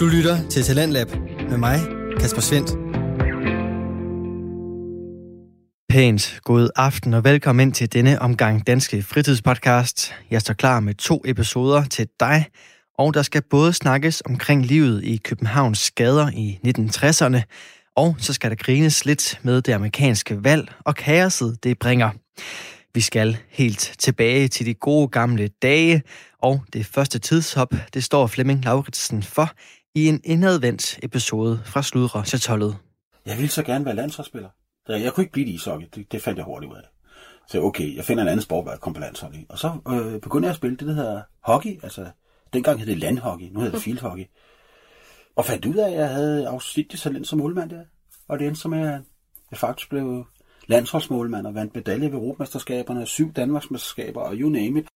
Du lytter til Talentlab med mig, Kasper Svendt. Pænt god aften og velkommen ind til denne omgang Danske Fritidspodcast. Jeg står klar med to episoder til dig, og der skal både snakkes omkring livet i Københavns gader i 1960'erne, og så skal der grines lidt med det amerikanske valg og kaoset, det bringer. Vi skal helt tilbage til de gode gamle dage, og det første tidshop, det står Flemming Lauritsen for i en indadvendt episode fra Sludre Chatollet. Jeg ville så gerne være landsholdsspiller. Jeg kunne ikke blive det i ishockey, det, det fandt jeg hurtigt ud af. Så okay, jeg finder en anden sport, hvor jeg kommer på landsholdet. Og så øh, begyndte jeg at spille det, der hedder hockey. Altså, dengang hed det landhockey, nu hedder det fieldhockey. Og fandt ud af, at jeg havde afsindigt talent som målmand der. Og det endte som, at jeg faktisk blev landsholdsmålmand og vandt medalje ved Europamesterskaberne, syv Danmarksmesterskaber og you name it.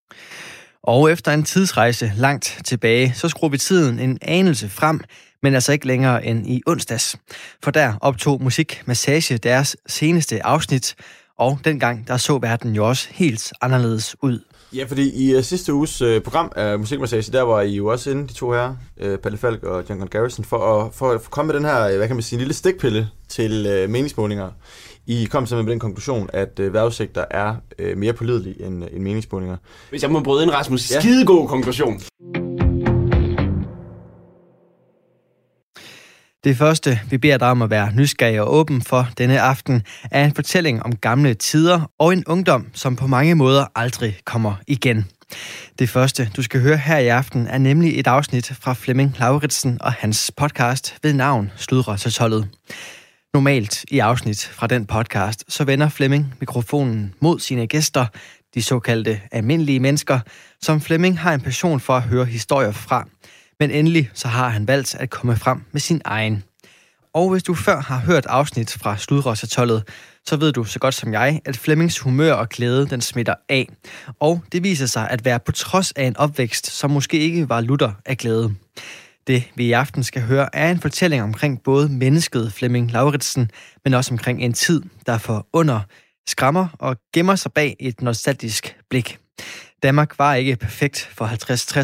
Og efter en tidsrejse langt tilbage, så skruer vi tiden en anelse frem, men altså ikke længere end i onsdags. For der optog Musik Massage deres seneste afsnit, og dengang der så verden jo også helt anderledes ud. Ja, fordi i uh, sidste uges uh, program af Musikmassage, der var I jo også inde, de to her, uh, Palle Falk og John Garrison, for at, for at komme med den her, hvad kan man sige, en lille stikpille til uh, meningsmålinger. I kom simpelthen med den konklusion, at uh, vejrudsigter er uh, mere pålidelige end, end meningsmålinger. Hvis jeg må bryde ind, Rasmus, ja. skidegod konklusion. Det første, vi beder dig om at være nysgerrig og åben for denne aften, er en fortælling om gamle tider og en ungdom, som på mange måder aldrig kommer igen. Det første, du skal høre her i aften, er nemlig et afsnit fra Flemming Lauritsen og hans podcast ved navn Sludre til tollet. Normalt i afsnit fra den podcast, så vender Flemming mikrofonen mod sine gæster, de såkaldte almindelige mennesker, som Flemming har en passion for at høre historier fra. Men endelig så har han valgt at komme frem med sin egen. Og hvis du før har hørt afsnit fra Sludrosatollet, så ved du så godt som jeg, at Flemmings humør og glæde, den smitter af. Og det viser sig at være på trods af en opvækst, som måske ikke var lutter af glæde. Det, vi i aften skal høre, er en fortælling omkring både mennesket Flemming Lauritsen, men også omkring en tid, der for under skrammer og gemmer sig bag et nostalgisk blik. Danmark var ikke perfekt for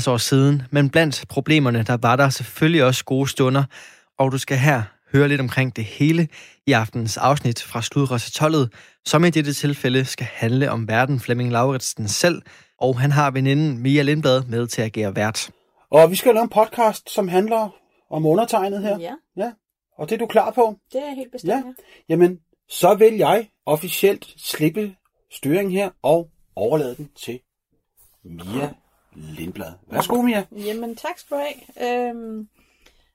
50-60 år siden, men blandt problemerne, der var der selvfølgelig også gode stunder, og du skal her høre lidt omkring det hele i aftens afsnit fra Sludre som i dette tilfælde skal handle om verden Flemming Lauritsen selv, og han har veninden Mia Lindblad med til at agere vært. Og vi skal lave en podcast, som handler om undertegnet her. Ja. ja. Og det er du klar på? Det er helt bestemt, ja. ja. Jamen, så vil jeg officielt slippe styringen her og overlade den til Mia Lindblad. Værsgo, Mia. Jamen, tak skal du have. Øhm,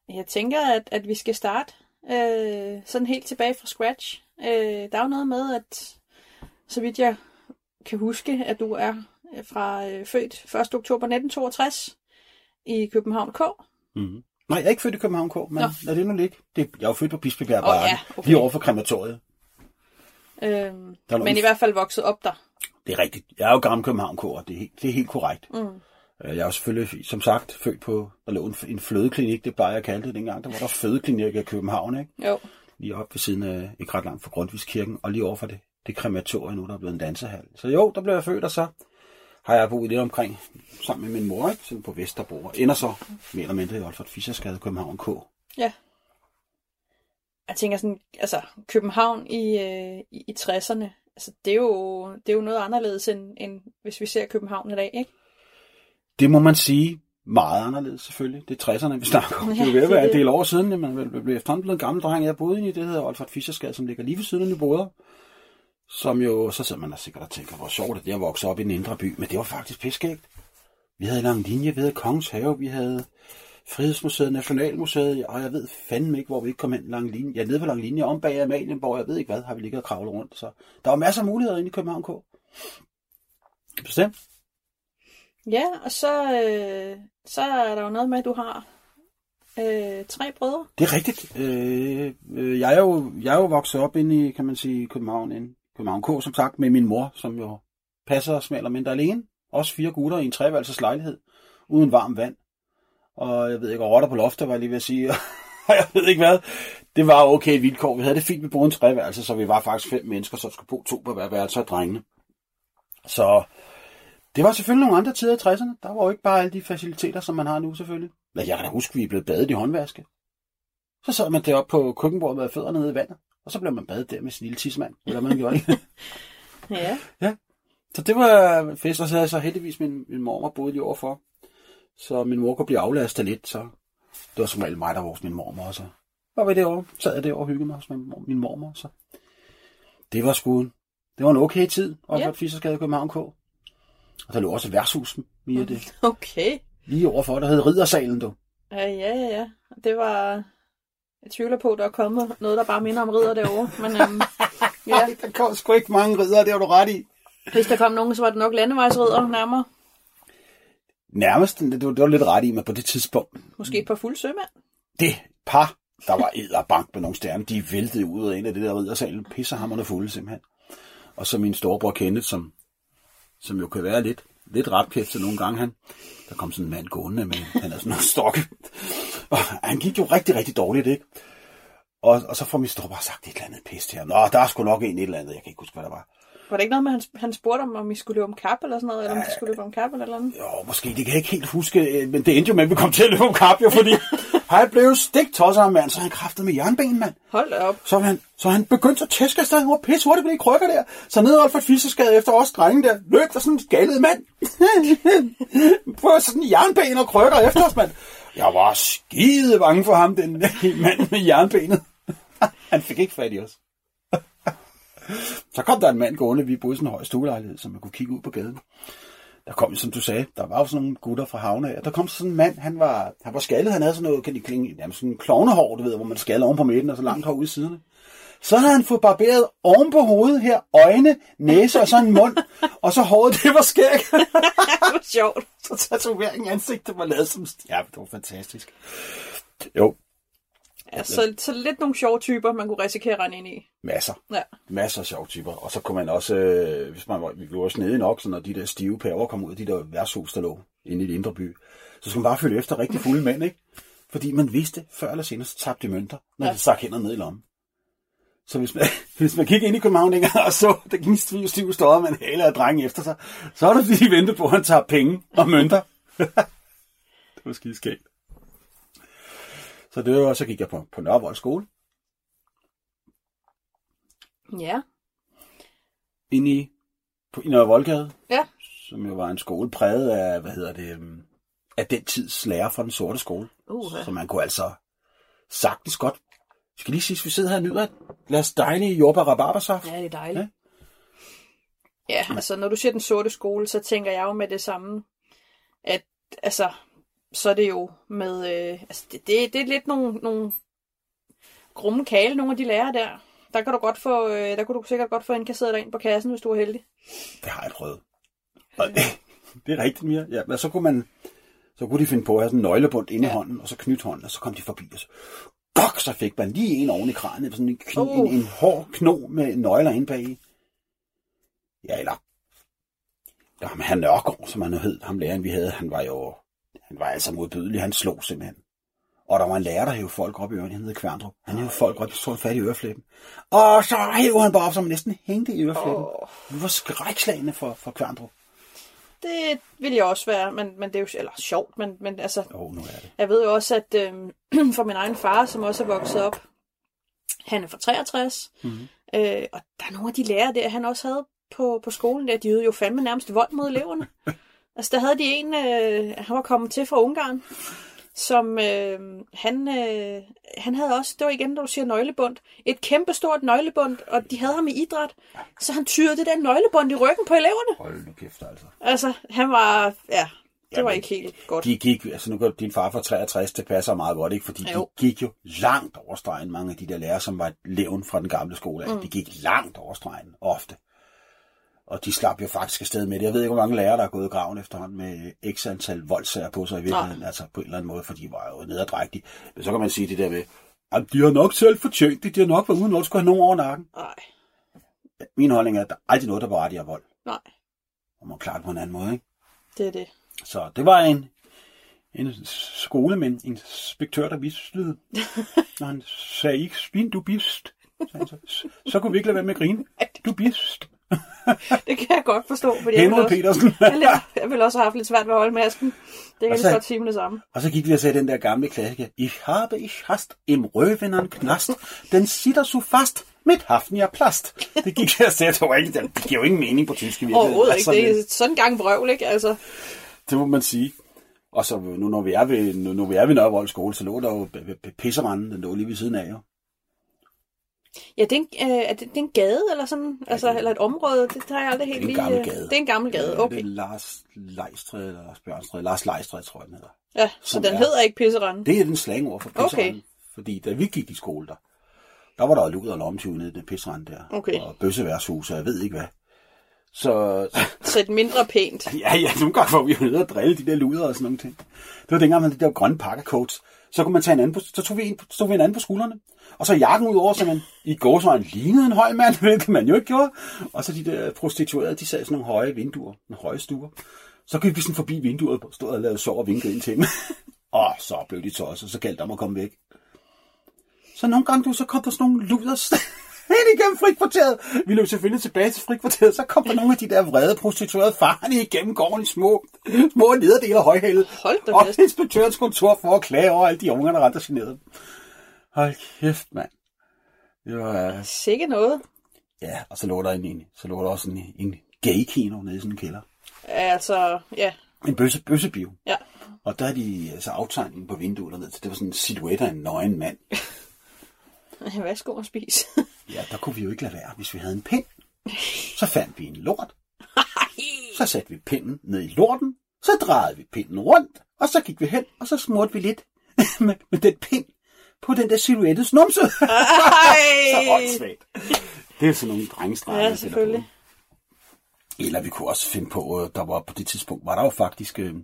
jeg tænker, at, at vi skal starte øh, sådan helt tilbage fra scratch. Øh, der er jo noget med, at så vidt jeg kan huske, at du er fra øh, født 1. oktober 1962 i København K. Mm-hmm. Nej, jeg er ikke født i København K, men Nå. lad det nu ligge. Det, jeg er jo født på Bispebjerg oh, ja, okay. lige over for krematoriet. Øhm, men i hvert fald vokset op der. Det er rigtigt. Jeg er jo gammel København K, og det er helt, det er helt korrekt. Mm. Jeg er jo selvfølgelig, som sagt, født på, der lå en, en flødeklinik, det plejer jeg at kalde det dengang. Der var der fødeklinik i København, ikke? Jo. Lige op ved siden af, ikke ret langt fra Grundtvigskirken, og lige over for det, det krematorium nu, der er blevet en dansehal. Så jo, der blev jeg født, og så har jeg boet lidt omkring, sammen med min mor, ikke? Sådan på Vesterbro, og ender så mere eller mindre i Olfert Fischerskade, København K. Ja. Jeg tænker sådan, altså København i, øh, i, i 60'erne, altså det er, jo, det er jo noget anderledes, end, end hvis vi ser København i dag, ikke? Det må man sige. Meget anderledes selvfølgelig. Det er 60'erne, vi snakker om. Ja, det er jo ved at være en del år siden. Man blev efterhånden blevet en gammel dreng. Jeg boede i det, der hedder Olfert Fischerskade, som ligger lige ved siden af Nyboder. Som jo, så sidder man og sikkert og tænker, hvor sjovt det er at vokse op i den indre by. Men det var faktisk piskægt. Vi havde lang linje, vi havde Kongens Have, vi havde Frihedsmuseet, Nationalmuseet, og jeg ved fandme ikke, hvor vi ikke kom hen lang linje. Jeg er nede på lang linje om bag Amalienborg, jeg ved ikke hvad, har vi ligget og kravlet rundt. Så der var masser af muligheder inde i København K. Bestemt. Ja, og så, øh, så er der jo noget med, at du har øh, tre brødre. Det er rigtigt. Øh, øh, jeg, er jo, jeg er jo vokset op inde i, kan man sige, København, inde. København K, som sagt, med min mor, som jo passer og eller mindre alene. Også fire gutter i en treværelses lejlighed, uden varmt vand. Og jeg ved ikke, rotter på loftet, var jeg lige ved at sige. jeg ved ikke hvad. Det var okay vilkår. Vi havde det fint, vi boede en treværelse, så vi var faktisk fem mennesker, som skulle bo to på hver værelse af drengene. Så Det var selvfølgelig nogle andre tider i 60'erne. Der var jo ikke bare alle de faciliteter, som man har nu selvfølgelig. Men jeg kan da huske, at vi er blevet badet i håndvaske. Så sad man deroppe på køkkenbordet med fødderne nede i vandet, og så blev man badet der med sin lille tidsmand, eller man gjorde ikke. Ja. Så det var fest, og så havde jeg så heldigvis min, min mormor boede lige overfor. Så min mor kunne blive aflastet lidt, så det var som regel mig, der var hos min mormor. Så var vi derovre, sad jeg derovre og hyggede mig hos min, min mormor. Så det var sgu det var en okay tid, og Ja. ja. Fiskersgade i København K. Og der lå også et værtshus via det. Okay. Lige overfor, der hed Riddersalen, du. Ja, ja, ja, ja. Det var... Jeg tvivler på, at der er kommet noget, der bare minder om ridder derovre. Men øhm, ja. Der kom sgu ikke mange ridder, det har du ret i. hvis der kom nogen, så var det nok landevejsridder nærmere. Nærmest, det, var, det var lidt ret i, men på det tidspunkt, Måske et par fuld sømand. det par, der var bank med nogle stjerner, de væltede ud af en af det der riddersalen, pissehammerne fulde simpelthen. Og så min storebror Kenneth, som, som jo kan være lidt, lidt rapkæftet nogle gange, han, der kom sådan en mand gående med, han havde sådan nogle stokke. Og han gik jo rigtig, rigtig dårligt, ikke? Og, og så får min storebror sagt et eller andet pis til ham. Nå, der er sgu nok en et eller andet, jeg kan ikke huske, hvad der var. Var det ikke noget med, at han, han spurgte om, om I skulle løbe om kap eller sådan noget? Eller om de skulle løbe om kap eller noget? Jo, måske, det kan jeg ikke helt huske, øh, men det endte jo med, at vi kom til at løbe om kap, jo, fordi han blev stik tosset mand, så han kræftede med jernben, mand. Hold da op. Så han, så han begyndte at tæske afsted, han var pisse hurtigt på de krykker der. Så ned over for Fiskerskade efter os drenge der, løb der sådan en skaldet mand. på sådan en jernben og krykker efter os, mand. Jeg var skide bange for ham, den mand med jernbenet. han fik ikke fat i os. så kom der en mand gående, vi boede i sådan en høj stuelejlighed, så man kunne kigge ud på gaden. Der kom, som du sagde, der var jo sådan nogle gutter fra havne af. Der kom sådan en mand, han var, han var skaldet, han havde sådan noget, kan de klinge, jamen sådan en klovnehår, du ved, hvor man skaller oven på midten og så langt hår ude i siderne. Så havde han fået barberet oven på hovedet her, øjne, næse og så en mund, og så håret, det var skæg. Det var sjovt. så tatoveringen i ansigtet var lavet som... Ja, det var fantastisk. Jo, Ja, så, så lidt nogle sjove typer, man kunne risikere at rende ind i. masser. Ja. Masser af sjove typer. Og så kunne man også, øh, hvis man var, vi var også nede nok, så når de der stive pæver kom ud af de der værtshus, der lå inde i det indre by, så skulle man bare følge efter rigtig fulde mænd, ikke? Fordi man vidste, før eller senere, så tabte de mønter, når ja. de stak hænder ned i lommen. Så hvis man, hvis man kiggede ind i København dengang og så, der gik en stiv, stiv støjet med en hale af drenge efter sig, så var det fordi, de ventede på, at han tager penge og mønter. det var skide skægt. Så det var, så gik jeg på, på Nørrevold skole, Ja. inde i, på, i Nørre Voldgade, Ja. som jo var en skole præget af, hvad hedder det, øhm, af den tids lærer fra den sorte skole. Uh, Så man kunne altså sagtens godt, jeg skal lige sige, vi sidder her og nyder et glas dejlige jordbær rabarbersaft. Ja, det er dejligt. Ja. Ja. altså når du siger den sorte skole, så tænker jeg jo med det samme, at altså, så er det jo med, øh, altså det, det, det er lidt nogle, nogle grumme kale, nogle af de lærere der. Der kan du godt få, øh, der kunne du sikkert godt få indkasseret dig ind på kassen, hvis du er heldig. Det har jeg prøvet. Og det, det er rigtigt mere. Ja, men så kunne man, så kunne de finde på at have sådan en nøglebund inde i Ja. hånden, og så knytte hånden, og så kom de forbi, og så, gok, så fik man lige en oven i kranen, sådan en, kn, Uh. en, en hård kno med nøgler inde bagi. Ja, eller, ja, men han Nørgaard, som han nu hed, ham læreren vi havde, han var jo, han var altså modbydelig, han slog simpelthen. Og der var en lærer, der hævde folk op i ørerne, han hed Kværndrup. Han hævde folk op, så fat i øreflæppen. Og så hævde han bare op, man næsten hængte i øreflæppen. Åh. Vi var skrækslagende for, for Kværndrup. Det vil jeg også være, men, men det er jo eller sjovt, men, men altså, oh, nu er det. Jeg ved jo også, at øh, for min egen far, som også er vokset op, han er fra 63, mm-hmm. øh, og der er nogle af de lærere der, han også havde på, på skolen der, de ydede jo fandme nærmest vold mod eleverne. altså der havde de en, øh, han var kommet til fra Ungarn, som øh, han, øh, han havde også, det var igen, når du siger nøglebund, et kæmpe stort nøglebund, og de havde ham i idræt, så han tyrede det der nøglebund i ryggen på eleverne. Hold nu kæft, altså. Altså, han var, ja, det var Jamen, ikke helt godt. De gik, altså nu går din far fra 63, det passer meget godt, ikke? Fordi Jo. de gik jo langt over stregen, mange af de der lærere, som var levn fra den gamle skole. Mm. De gik langt over stregen, ofte. Og de slap jo faktisk afsted med det. Jeg ved ikke, hvor mange lærere, der er gået i graven efterhånden med x antal voldsager på sig i virkeligheden. Altså på en eller anden måde, for de var jo nederdrægtige. Men så kan man sige det der med, at de har nok selv fortjent det. De har nok været uden noget, skulle have nogen over nakken. Nej, Min holdning er, at der er aldrig noget, der berettiger vold. nej, Og man klare det på en anden måde, ikke? det er det. Så det var en, en skole med en inspektør, der vislede. Når han sagde ikke, svin, du bist. han Så, så kunne vi ikke lade være med at grine. Du bist. det kan jeg godt forstå, fordi jeg Henry også, Petersen. jeg, jeg vil også have haft lidt svært ved at holde masken. Det kan jeg lige godt sige med det samme. Og så gik vi og sagde den der gamle klassiker. Ich habe ich hast im Røvenderen knast. Den sitter så fast. Mit haften er plast. Det gik jeg og sagde, det, var ikke, det giver jo ingen mening på tysk i virkeligheden. Overhovedet ikke. Altså, Det er sådan en gang vrøvl, ikke? Altså, Det må man sige. Og så nu, når vi er ved, nu, når vi er ved Nørrevold skole, så lå der jo pisseranden, den lå lige ved siden af jo. Ja, det er, en, øh, er det, det er en gade eller sådan, altså, eller et område, det har jeg aldrig helt en lige... gammel øh, gade. Det er en gammel gade, Det okay. er Lars Leistred, eller Lars Bjørnstred, Lars Leistred, tror jeg, den hedder. Ja, så den er- hedder ikke pisseranden. Det er den slangord for pisseranden. Okay. Fordi da vi gik i skole der, der var der luder og lomtyve nede i den pisserand der. Okay. Og bøsseværshus, og jeg ved ikke hvad. Så, Så et mindre pænt. ja, ja, nogle gange var vi jo nede og drille de der luder og sådan nogle ting. Det var dengang, man havde de der grønne pakkercoats. Så kunne man tage en anden på, så tog vi en, så tog vi en anden på skuldrene. Og så jakken ud over, så man i gåsøjne lignede en høj mand, hvilket man jo ikke gjorde. Og så de der prostituerede, de sad i sådan nogle høje vinduer, nogle høje stuer. Så gik vi sådan forbi vinduet, stod og lavede sjov og vinkede ind til dem. og så blev de tosset, og så galt om at komme væk. Så nogle gange, du, så kom der sådan nogle luder ind igennem frikvarteret. Vi løb selvfølgelig tilbage til frikvarteret, så kom der nogle af de der vrede prostituerede farne igennem gården i små, små nederdele af højhældet. Hold da Og inspektørens kontor for at klage over alle de unger, der rendte og generede. Hold kæft, mand. Det var, øh, Sikke noget. ja, og så lå der, en, en, så lå der også en, en gay-kino nede i sådan en kælder. Altså, ja. En bøsse, bøssebio. Ja. Og der er de altså aftegningen på vinduet dernede, så det var sådan en silhuet af en nøgen mand. Værsgo og spis. Ja, der kunne vi jo ikke lade være, hvis vi havde en pind. Så fandt vi en lort. Så satte vi pinden ned i lorten. Så drejede vi pinden rundt. Og så gik vi hen, og så smurte vi lidt med, med den pind på den der silhuettede snumse. så åndssvagt. Det er sådan nogle drengestreger. Ja, selvfølgelig. Eller vi kunne også finde på, øh, der var på det tidspunkt, var der jo faktisk øh,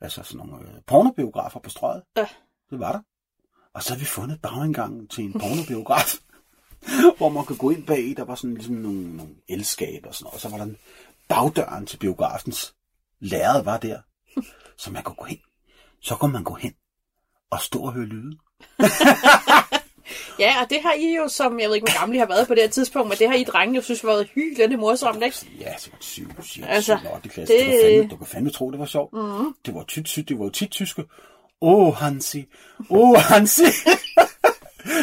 altså sådan nogle øh, pornobiografer på strøget. Ja. Det var der. Og så havde vi fundet bagindgangen til en pornobiograf, hvor man kunne gå ind bag. Der var sådan ligesom nogle, nogle elskab og sådan noget. Og så var der en bagdøren til biografens lærred var der. Så man kunne gå hen. Så kunne man gå hen og stå og høre lyde. Ja, og det har I jo, som jeg ved ikke, hvor gamle I har været på det her tidspunkt, men det har I drenge jo synes var hyldende morsomt, ikke? Ja, det var 7, 7, Altså, altså, 7 8. klasse. det- Det... Du, kan fandme, du kan fandme tro, det var sjovt. Mm. Det var tit, det var tit tyske. Åh, oh, Hansi. Åh, oh, Hansi.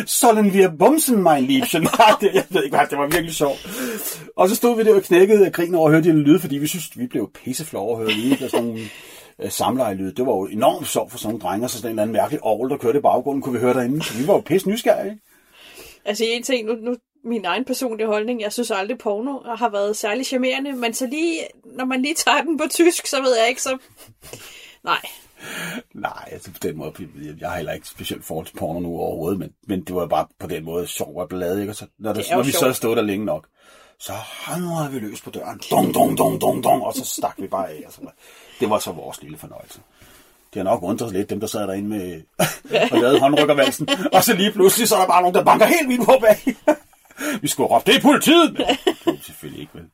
Sollen wir bumsen, mein Liebchen? jeg ved ikke det var virkelig sjovt. Og så stod vi der og knækkede og grinede over at høre de lyde, fordi vi synes, vi blev pisseflove over at høre lyde. Sådan nogle øh, samlejelyde. Det var jo enormt sjovt for sådan nogle drenge, og så sådan en eller anden mærkelig ovl, der kørte i baggrunden, kunne vi høre derinde. Så vi var jo pisse nysgerrige. Altså en ting, nu, nu min egen personlige holdning, jeg synes aldrig porno har været særlig charmerende, men så lige, når man lige tager den på tysk, så ved jeg ikke, så... Nej, Nej, altså på den måde, jeg- har heller ikke specielt forhold til porno nu overhovedet, men, men det var bare på den måde sjov og ballade, ikke? Og så, når, er jo når vi så sjovt. stået der længe nok, så hamrede vi løs på døren. Dong, dong, dong, dong, dong, og så stak vi bare af. Altså, det var så vores lille fornøjelse. Det har nok undret lidt, dem der sad derinde med og lavede håndrykkervalsen. Og så lige pludselig, så er der bare nogen, der banker helt vildt på bag. vi skulle råbe, det er politiet! Men det vi selvfølgelig ikke, vel?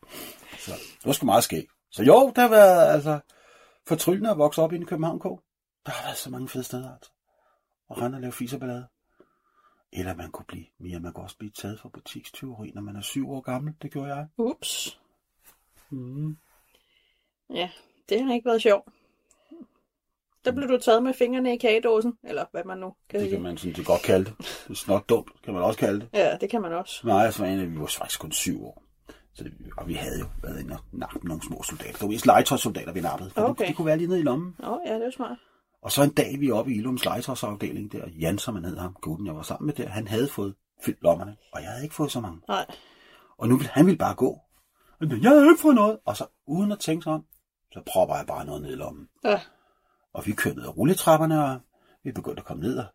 Så det var sgu meget skægt. Så jo, der har været, altså, fortryllende at vokse op inde i København K. Der har været så mange fede steder, altså. Og rende og lave fiserballade. Eller man kunne blive mere, man kunne også blive taget for butikstyveri, når man er syv år gammel. Det gjorde jeg. ups. Mm. Ja, det har ikke været sjovt. Der blev du taget med fingrene i kagedåsen, eller hvad man nu kan Det kan man sådan set godt kalde det. Det er snot dumt, kan man også kalde det. Ja, det kan man også. Nej, altså, vi var faktisk kun syv år. Så og vi havde jo været inde og nappe nogle små soldater. Det var mest legetøjssoldater, vi nappede. Okay. okay. de kunne være lige nede i lommen. Nå, ja, det er jo smart. Og så en dag, vi er oppe i Ilums legetøjsafdeling der, Jan, som han hed ham, gutten, jeg var sammen med der, han havde fået fyldt lommerne, og jeg havde ikke fået så mange. Nej. Og nu ville han ville bare gå. Og Jeg havde ikke fået noget. Og så uden at tænke sig om, så propper jeg bare noget ned i lommen. Ja. Og vi kørte ned ad rulletrapperne, og vi begyndte at komme ned. Og,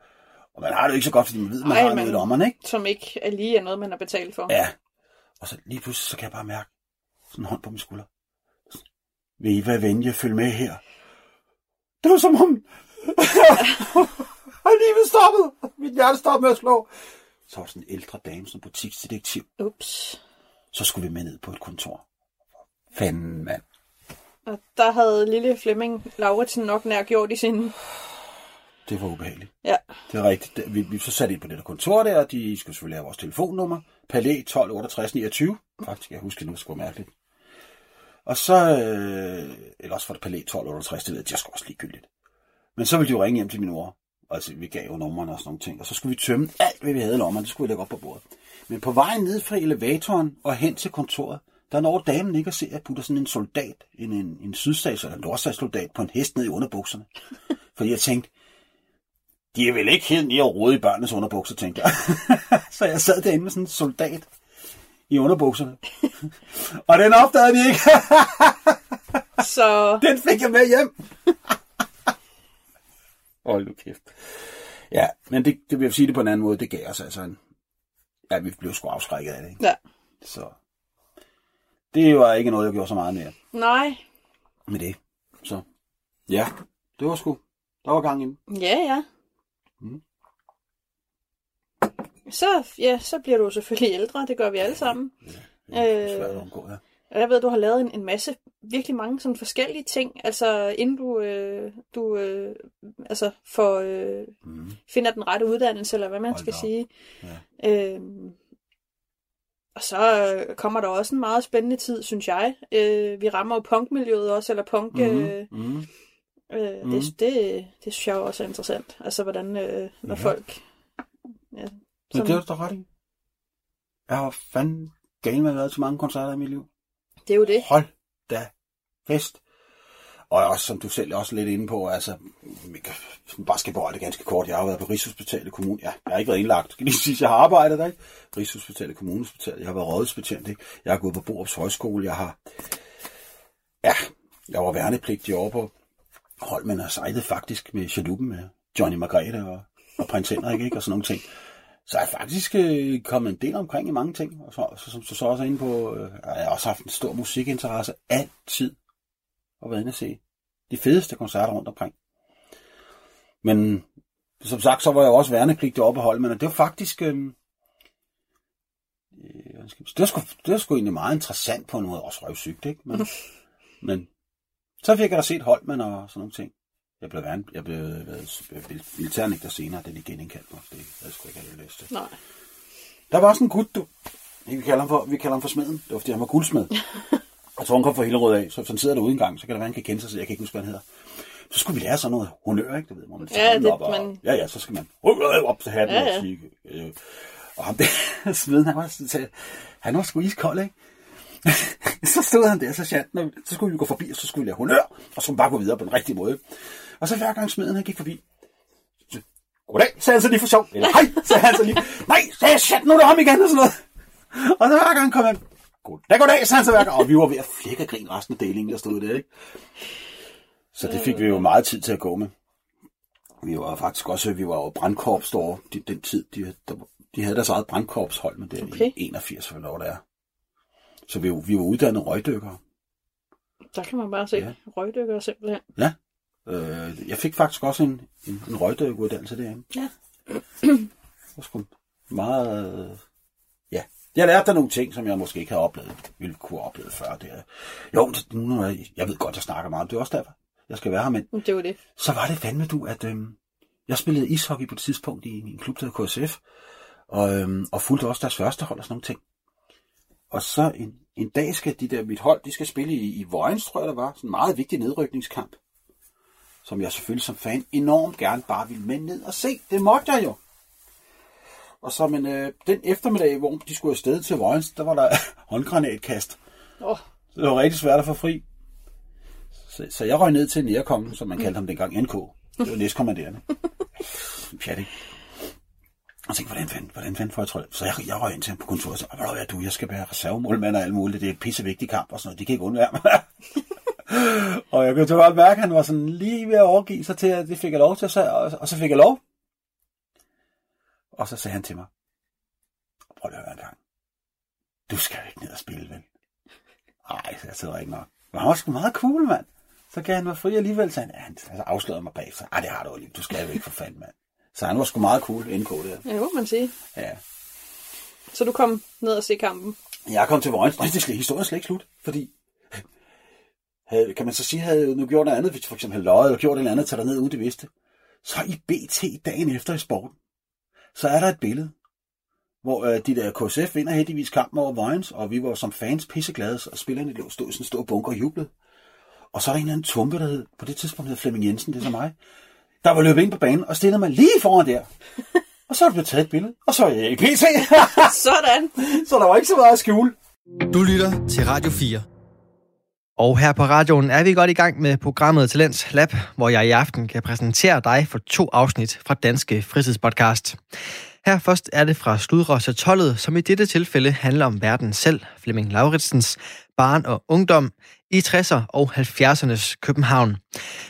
og man har det jo ikke så godt, fordi man ved, man Ej, har men- noget i lommerne, ikke? Som ikke er lige er noget, man har betalt for. Ja. Og så lige pludselig, så kan jeg bare mærke sådan en hånd på min skulder. Vil I være venlige at følge med her? Det var som om... og livet stoppede. Mit hjerte stoppede med at slå. Så var der sådan en ældre dame, som butiksdetektiv. Ups. Så skulle vi med ned på et kontor. Fanden, mand. Og der havde lille Flemming Lauritsen nok nær gjort i sin Det var ubehageligt. Ja. Det er rigtigt. Vi, vi så satte ind på det der kontor der, og de skulle selvfølgelig have vores telefonnummer. Palæ 12 68 29. Faktisk, jeg husker det nu, det skulle mærkeligt. Og så, øh, eller også var det Palæ 12 68, det ved jeg, er sgu også ligegyldigt. Men så ville de jo ringe hjem til min mor. Altså, vi gav jo numrene og sådan nogle ting. Og så skulle vi tømme alt, hvad vi havde i lommerne. Det skulle vi lægge op på bordet. Men på vejen ned fra elevatoren og hen til kontoret, der når damen ikke at se, at jeg putter sådan en soldat, en, en, en sydstats- eller nordstatssoldat på en hest ned i underbukserne. Fordi jeg tænkte, de er vel ikke helt nede og rode i børnenes underbukser, tænkte jeg. så jeg sad derinde med sådan en soldat i underbukserne. og den opdagede de ikke. Så den fik jeg med hjem. Hold nu kæft. Ja, men det, det vil jeg sige det på en anden måde. Det gav os altså en... Ja, vi blev sgu afskrækket af det. Ikke? ja. Så det var ikke noget, jeg gjorde så meget mere Nej. med det. Så ja, det var sgu... Der var gang i den. Ja, ja. Mm. Så, ja, så bliver du selvfølgelig ældre. Det gør vi alle sammen. Det er svært at Øh, omgå, ja. Og jeg ved, du har lavet en, en masse, virkelig mange sådan forskellige ting, altså inden du, øh, du øh, altså får, øh, Mm. finder den rette uddannelse, eller hvad man Hold skal op. sige. Ja. Øhm, og så øh, kommer der også en meget spændende tid, synes jeg. Øh, vi rammer jo punkmiljøet også, eller punk... Øh, Mm. Mm. øh, Mhm. det, det, det synes jeg også er interessant. Altså, hvordan øh, når Ja. folk... Ja, Men som, det er du da ret i. Jeg har fandme galt været til mange koncerter i mit liv. det er jo det. Hold da fest. Og også, som du selv er også lidt inde på, altså, skal berøre det ganske kort. Jeg har været på Rigshospitalet Kommune. Ja, jeg har ikke været indlagt. Skal lige sige, jeg har arbejdet der, ikke? Rigshospitalet Kommunehospital. Jeg har været rådhusbetjent, ikke? Jeg har gået på Borups Højskole. Jeg har, ja, jeg var værnepligtig over på Holmen har sejlet faktisk med chaluppen med Johnny Margrethe og, og prins Henrik, ikke? Og sådan nogle ting. Så jeg er faktisk øh, kommet en del omkring i mange ting. Og så, så, som du så også er inde på, øh, jeg har også haft en stor musikinteresse altid. Og været inde og se de fedeste koncerter rundt omkring. Men som sagt, så var jeg også værnepligtig oppe at men det var faktisk... Øh, øh, det, var sgu, det var sgu egentlig meget interessant på en måde, også røvsygt, ikke? Men, men så fik jeg da set Holmen og sådan nogle ting. Jeg blev, værne, jeg blev øh, militærnægter senere, da de genindkaldte mig. Det havde jeg sgu ikke have lyst til. Nej. Der var også en gut, du. Vi kalder ham for, vi kalder ham for smeden. Det var, fordi han var guldsmed. Jeg tror, han kom fra Hillerød af, så hvis han sidder derude en gang, så kan det være, han kan kende sig, så jeg kan ikke huske, hvad han hedder. Så skulle vi lære sådan noget honør, ikke? Du ved, hvor man tager Ja, det- op, og, man- ja, ja, så skal man op til hatten Ja, ja, og sige, øh, og ham der, smeden, han var, han var sgu iskold, ikke? så stod han der, så chatten, og så skulle vi gå forbi, og så skulle vi lære honør, og så skulle vi bare gå videre på den rigtige måde. Og så hver gang smeden, han gik forbi, så, goddag, sagde han så lige for sjov. Eller hej, sagde han så lige. Nej, sagde jeg, chat, nu er det ham igen, og sådan noget. Og så hver gang kom han, goddag, goddag, sagde han så hver gang. Og vi var ved at flække af grin resten af delingen, der stod der, ikke? Så det fik vi jo meget tid til at gå med. Vi var faktisk også, vi var jo brandkorps derovre, de, den tid, de, der, de havde deres eget brandkorpshold, men det Okay. i 81, for hvor det er. Så vi, vi var uddannede røgdykkere. Der kan man bare se Ja. ja. røgdykker simpelthen. Ja. Øh, jeg fik faktisk også en, en, en røgdykkeruddannelse derinde. Ja. Det var sgu meget... Øh, ja. Jeg lærte der nogle ting, som jeg måske ikke havde oplevet, ville kunne have oplevet før. Det er, jo, det, nu, jeg, jeg ved godt, jeg snakker meget det. er også derfor, jeg skal være her, men Det jo det. så var det fandme du, at øhm, jeg spillede ishockey på et tidspunkt i min klub, der hed KSF, og, øhm, og fulgte også deres første hold og sådan nogle ting. Og så en, en dag skal de der, mit hold, de skal spille i, i Vojens, tror jeg der var, sådan en meget vigtig nedrykningskamp, som jeg selvfølgelig som fan enormt gerne bare ville med ned og se. Det måtte jeg jo. Og så, men øh, den eftermiddag, hvor de skulle afsted til Vojens, der var der håndgranatkast. Oh, Så det var rigtig svært at få fri. Så, så jeg røg ned til Nærkongen, som man kaldte ham dengang, NK. Det var næstkommanderende. Pjat, ikke? Og tænkte, hvordan fanden, hvordan fanden får jeg trøje? Så jeg, jeg røg ind til ham på kontoret og sagde, hvad er du, jeg skal være reservemålmand og alt muligt. Det er en pissevigtig kamp og sådan noget. Det kan ikke undvære mig. og jeg kunne så godt mærke, at han var sådan lige ved at overgive sig til, at det fik jeg lov til, så, og, og så fik jeg lov. Og så sagde han til mig, prøv lige at høre en gang. Du skal jo ikke ned og spille, vel? Nej, jeg sidder ikke nok. Men han var sgu meget cool, mand. Så gav han mig fri alligevel, så han, ja, han altså afslørede mig bag sig. Ej, det har du alligevel. Du skal jo ikke for fanden, mand. Så han var sgu meget cool, NK der. ja, må man sige. Ja. Så du kom ned og se kampen. Jeg kom til Vojens. Nej, det slet, historien slet ikke slut, fordi havde, kan man så sige, havde nu gjort noget andet, hvis for eksempel havde løjet eller gjort et eller andet, taget ned uden det vidste, Så i BT dagen efter i sporten, så er der et billede, hvor øh, de der KSF vinder heldigvis kampen over Vojens, og vi var som fans pisseglade, og spillerne lå stod i sådan en stor bunker og jublede. Og så er der en eller anden tumpe, der hed, på det tidspunkt hed Flemming Jensen, det er så mig, der var løbet ind på banen og stillede mig lige foran der. Og så er der blevet taget et billede, og så er jeg i PT. Sådan. så der var ikke så meget at skjule. Du lytter til Radio 4. Og her på radioen er vi godt i gang med programmet Talents Lab, hvor jeg i aften kan præsentere dig for to afsnit fra Danske Fritidspodcast. Her først er det fra Sludre til Tollet, som i dette tilfælde handler om verden selv, Flemming Lauritsens barn og ungdom i 60'er og 70'ernes København.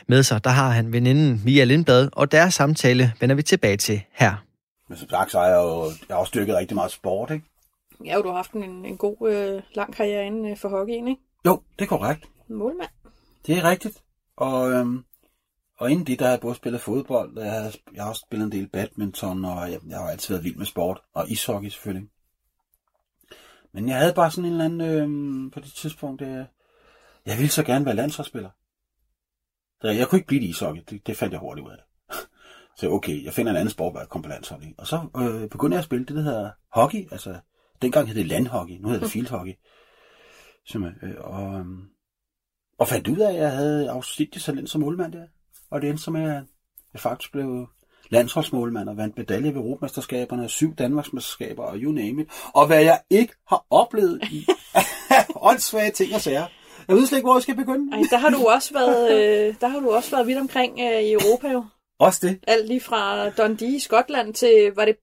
Med sig der har han veninden Mia Lindblad, og deres samtale vender vi tilbage til her. Men som sagt, så har jeg jo jeg har også dyrket rigtig meget sport, ikke? Ja, du har haft en, en god, øh, lang karriere inden øh, for hockeyen, ikke? Jo, det er korrekt. Målmand. Det er rigtigt. Og, øhm, og inden det, der har jeg både spillet fodbold, jeg har, jeg har også spillet en del badminton, og jeg, jeg har altid været vild med sport, og ishockey selvfølgelig. Men jeg havde bare sådan en eller anden, øhm, på det tidspunkt, øh, jeg ville så gerne være landsholdsspiller. Jeg kunne ikke blive det ishockey, det, det fandt jeg hurtigt ud af. Så okay, jeg finder en anden sport, hvor jeg kommer på landsholdet. Og så øh, begyndte jeg at spille det, der hedder hockey. Altså, dengang hed det landhockey, nu hedder det fieldhockey. Simpelthen. Øh, og, øhm, og fandt ud af, at jeg havde afsindigt talent som målmand der. Og det endte som, at jeg faktisk blev landsholdsmålmand og vandt medalje ved Europamesterskaberne, syv Danmarksmesterskaber og you name it. Og hvad jeg ikke har oplevet i åndssvage ting og sager. Jeg ved slet ikke, hvor jeg skal begynde. Ej, der har du også været, øh, der har du også været vidt omkring øh, i Europa jo. Også det. Alt lige fra Dundee i Skotland til, var det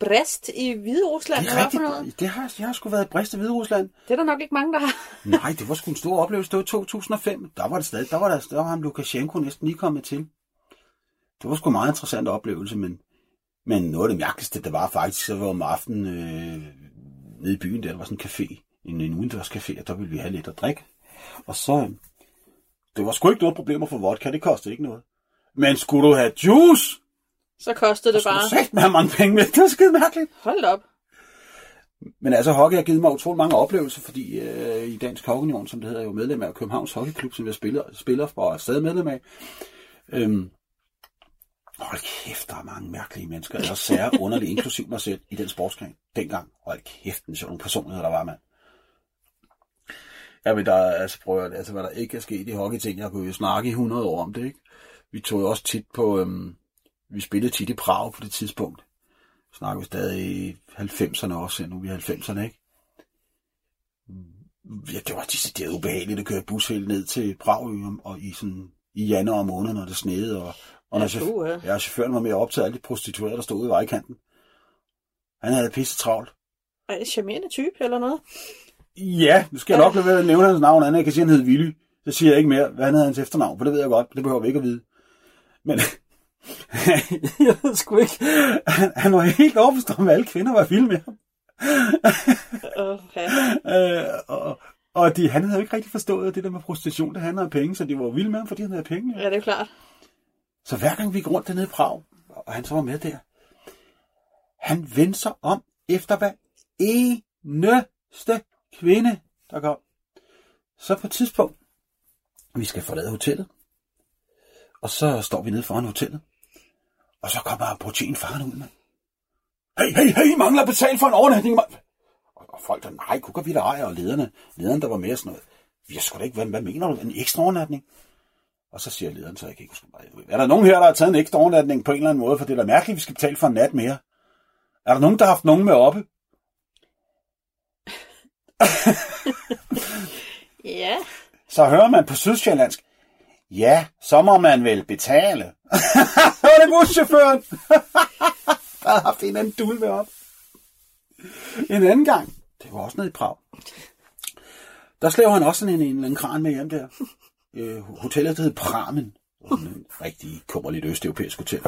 Brest i Hvide Rusland? Det er noget? rigtigt. Det har, jeg har sgu været i Brest i Hvide Rusland. Det er der nok ikke mange, der har. Nej, det var sgu en stor oplevelse. Det var 2005. Der var det stadig. Der var, der, der var ham Lukashenko næsten lige kommet til. Det var sgu en meget interessant oplevelse, men, men noget af det mærkeligste, det var faktisk, så var om aftenen øh, nede i byen, der, der var sådan en café, en, en udendørs café, og der ville vi have lidt at drikke. Og så, det var sgu ikke noget problem at få vodka, det kostede ikke noget. Men skulle du have juice, Så kostede det så bare. skulle du med mange penge med. Det var skide mærkeligt. Hold op. Men altså, hockey har givet mig utrolig mange oplevelser, fordi øh, i Dansk Hockey Union, som det hedder, er jo medlem af Københavns Hockeyklub, som jeg spiller, spiller for og er stadig medlem af. Øhm, hold kæft, der er mange mærkelige mennesker, eller særre underligt, inklusiv mig selv, i den sportsgren dengang. Hold kæft, en sådan nogle personligheder, der var, mand. Ja, men der er, altså, prøv at, altså, hvad der ikke er sket i hockeyting, jeg kunne jo snakke i 100 år om det, ikke? Vi tog jo også tit på, øhm, vi spillede tit i Prag på det tidspunkt snakker vi stadig i 90'erne også, nu er vi i 90'erne, ikke? Ja, det var decideret ubehageligt at køre bus helt ned til Prag og, i, sådan, i januar måned, når det snede, og, og når Ja, chauff- puha. ja, chaufføren var med op til alle de prostituerede, der stod ude i vejkanten. Han havde pisse travlt. Ej, charmerende type eller noget. Ja, nu skal jeg nok lade være at nævne hans navn, andet jeg kan sige, at han hed Willy. Så siger jeg ikke mere, hvad han havde hans efternavn, for det ved jeg godt, det behøver vi ikke at vide. Men jeg ved sgu ikke, han, han var helt overbevist om, at alle kvinder var vilde med ham. Okay. Øh, og, og de, han havde jo ikke rigtig forstået, det der med prostitution, det handler om penge, så de var vilde med ham, fordi han havde penge. Ja, det er klart. Så hver gang vi gik rundt dernede i Prag, og han så var med der, han vendte sig om efter hver eneste kvinde, der kom. Så på et tidspunkt, vi skal forlade hotellet, og så står vi nede foran hotellet, og så kommer proteinfaren ud, mand. Hey, hey, hey, I mangler at betale for en overnatning, mand. Og, og folk der, nej, kukker vi der ejer, og lederne, lederen der var med og sådan noget. Vi har sgu da ikke, hvad, hvad mener du, en ekstra overnatning? Og så siger lederen, så jeg kan ikke huske, mig. er der nogen her, der har taget en ekstra overnatning på en eller anden måde, for det er da mærkeligt, at vi skal betale for en nat mere. Er der nogen, der har haft nogen med oppe? Ja. Så hører man på sydsjællandsk, ja, så må man vel betale. Hør det buschaufføren, der havde haft en anden dulve op. En anden gang, det var også nede i Prag, der slæver han også sådan en, en eller anden kran med hjem der. Øh, hotellet, hed Pramen. En rigtig kummerligt østeuropæisk hotel.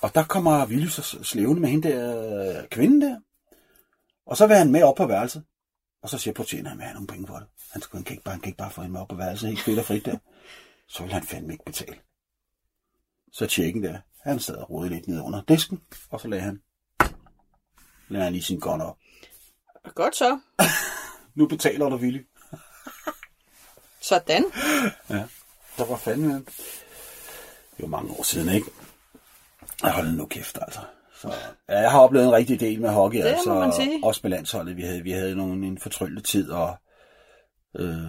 Og der kommer Willy slævende med hende der øh, kvinden kvinde der. Og så vil han med op på værelset. Og så siger portieren, at han vil have nogle penge for det. Han, skal, han, kan ikke bare, han kan ikke bare få hende op på værelset, helt og frit der. Så vil han fandme ikke betale. Så tjekken der, han sad og rodede lidt ned under disken, og så lagde han, lagde han lige sin gun op. Godt så. Nu betaler du, Willy. Sådan. Der var fandme... Det var mange år siden, ikke? Jeg holdt nu kæft, altså. Så, ja, jeg har oplevet en rigtig del med hockey, Det altså. man sige. Også med landsholdet. Vi havde, vi havde nogle, en fortryllende tid, og øh,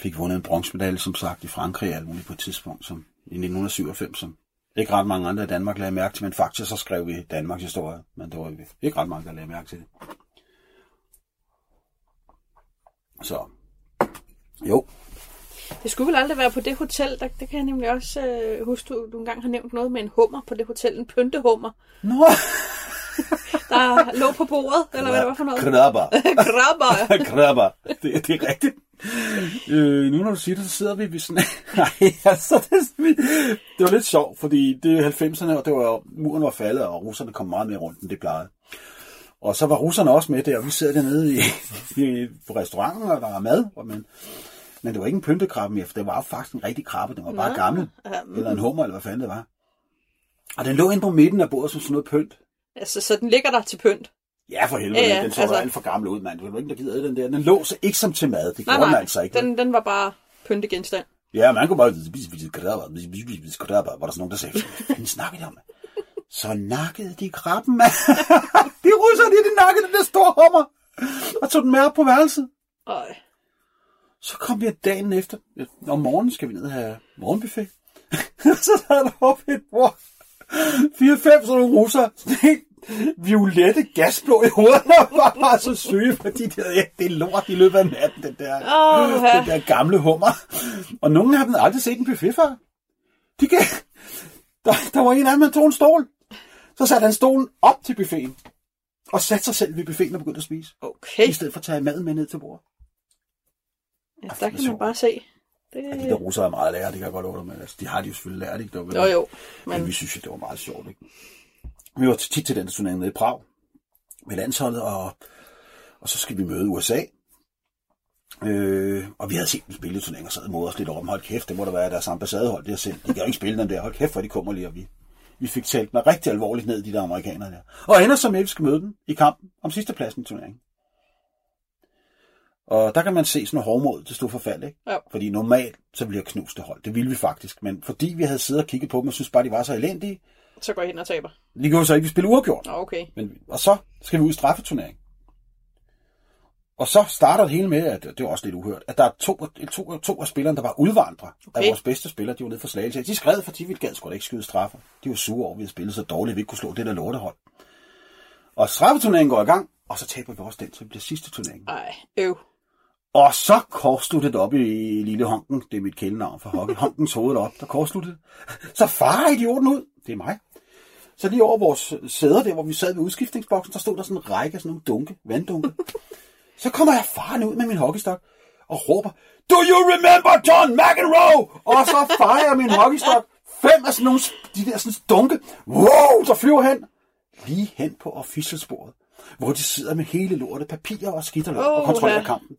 fik vundet en bronzemedalje, som sagt, i Frankrig alt muligt på et tidspunkt, som i 1997, som ikke ret mange andre i Danmark lagde mærke til, men faktisk så skrev vi Danmarks historie, men det var ikke, ikke ret mange, der lagde mærke til det. Så, jo, Det skulle vel aldrig være på det hotel. Der, det kan jeg nemlig også øh, huske, du, du engang har nævnt noget med en hummer på det hotel. En pyntehummer, Nå, der lå på bordet, eller hvad det var for noget. krabber. Krabber. Krabber. Det, det er rigtigt. Øh, nu når du siger det, så sidder vi ved sådan... Nej, altså, det, er- det var lidt sjovt, fordi det er 90'erne, og det var, muren var faldet, og russerne kom meget mere rundt, end det plejede. Og så var russerne også med der, og vi sidder dernede i, i, på restauranten, og der er mad, og men, men det var ikke en pyntekrabbe mere, for det var faktisk en rigtig krabbe, den var bare Nå, gammel, ja, mm. eller en hummer, eller hvad fanden det var. Og den lå inde på midten af bordet som sådan noget pynt. Altså, så den ligger der til pynt. Ja, for helvede, Ja, ja, den så altså- alt for gammel ud, mand. Det var ikke, der gider den der. Den lå så ikke som til mad. Det Nej, gjorde nej, altså ikke. den, den var bare pyntegenstand. Ja, man kunne bare var der sådan nogen, der sagde, hvad snakker de om? Så nakkede de krabben, mand. de russer, de, de nakkede den der store hummer, og tog den med op på værelset. Øj. Så kom vi dagen efter, om morgenen skal vi ned og have morgenbuffet. så sad der oppe et bord. 4-5 sådan nogle russer, sådan helt violette gasblå i hovedet, og var bare så syge, fordi de havde, ja, det er lort i løbet af natten, den der, ja. den der gamle hummer. Og nogen af dem havde aldrig set en buffet før. De gav, der, der var en af dem, der tog en stol. Så satte han stolen op til buffeten, og satte sig selv ved buffeten og begyndte at spise. Okay. I stedet for at tage maden med ned til bordet. Ja, der kan man bare se. Det, Ja, de der russere er meget lærer, det kan jeg godt love dig med. Altså, de har de jo selvfølgelig lært, ikke? Det var, jo, jo. Men Men vi synes jo, det var meget sjovt, ikke? Vi var tit til den der turnering nede i Prag med landsholdet, og, og så skal vi møde USA. Øh, og vi havde set dem spille turnering og sad mod os lidt over dem. Hold kæft, det må da være deres ambassadehold, det har selv. De kan jo ikke spille dem der. Hold kæft, hvor de kommer lige, og vi, vi fik talt mig rigtig alvorligt ned, de der amerikanere der. Og ender som at vi skal møde dem i kampen om sidste pladsen i turneringen. Og der kan man se sådan noget hårdmod til stå for fald, ikke? Ja. Fordi normalt, så bliver knust det hold. Det ville vi faktisk. Men fordi vi havde siddet og kigget på dem, og synes bare, de var så elendige, så går jeg hen og taber. de gjorde så ikke, vi spille uafgjort. Okay. Men, og så skal vi ud i straffeturnering. Og så starter det hele med, at det var også lidt uhørt, at der er to, to, to af spillerne, der var udvandre okay. af vores bedste spillere, de var nede for slagelse. De skrev, fordi vi gad sgu da ikke skyde straffer. De var sure over, at vi havde spillet så dårligt, at vi ikke kunne slå det der lortehold. Og straffeturneringen går i gang, og så taber vi også den, så det bliver sidste turnering. Ej, øv. Og så kortsluttede det op i lille honken, det er mit kælenavn for hockey, honkens hoved op, der kortsluttede. Så far idioten ud, det er mig. Så lige over vores sæder der, hvor vi sad ved udskiftningsboksen, der stod der sådan en række af sådan nogle dunke, vanddunke. Så kommer jeg faren ud med min hockeystok og råber, Do you remember John McEnroe? Og så farer jeg min hockeystok fem af sådan nogle, de der sådan dunke. Wow, så flyver hen lige hen på officialsporet, hvor de sidder med hele lortet papirer og skidt og, lort og ja. kampen.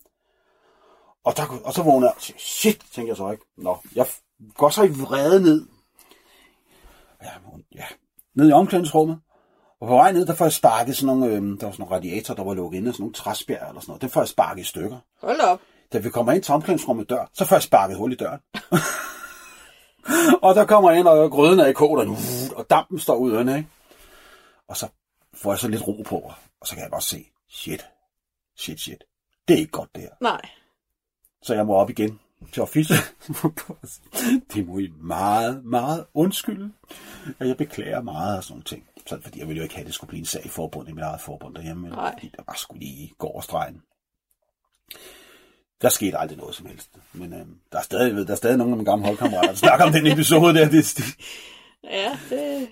Og, der, og så vågner jeg shit, tænker jeg så ikke. Nå, jeg går så i vrede ned. Ja, ja, ned i omklædningsrummet. Og på vej ned, der får jeg sparket sådan nogle, øhm, der var sådan nogle radiatorer, der var lukket inde, sådan nogle træspjær eller sådan noget. Det får jeg sparket i stykker. Hold op. Da vi kommer ind til omklædningsrummet dør, så får jeg sparket hul i døren. og der kommer jeg ind, og grøden er i kog, og, dampen står ud af ikke? Og så får jeg så lidt ro på, og så kan jeg bare se, shit, shit, shit. Det er ikke godt, det her. Nej. Så jeg må op igen til official. det må I meget, meget undskylde. Og jeg beklager meget af sådan nogle ting. Så, fordi jeg ville jo ikke have, at det skulle blive en sag i forbundet i mit eget forbund derhjemme. Nej. Fordi der bare skulle lige gå over stregen. Der skete aldrig noget som helst. Men øh, der, er stadig, der er stadig nogle af mine gamle holdkammerater, der snakker om den episode der. Det, det, Ja, det,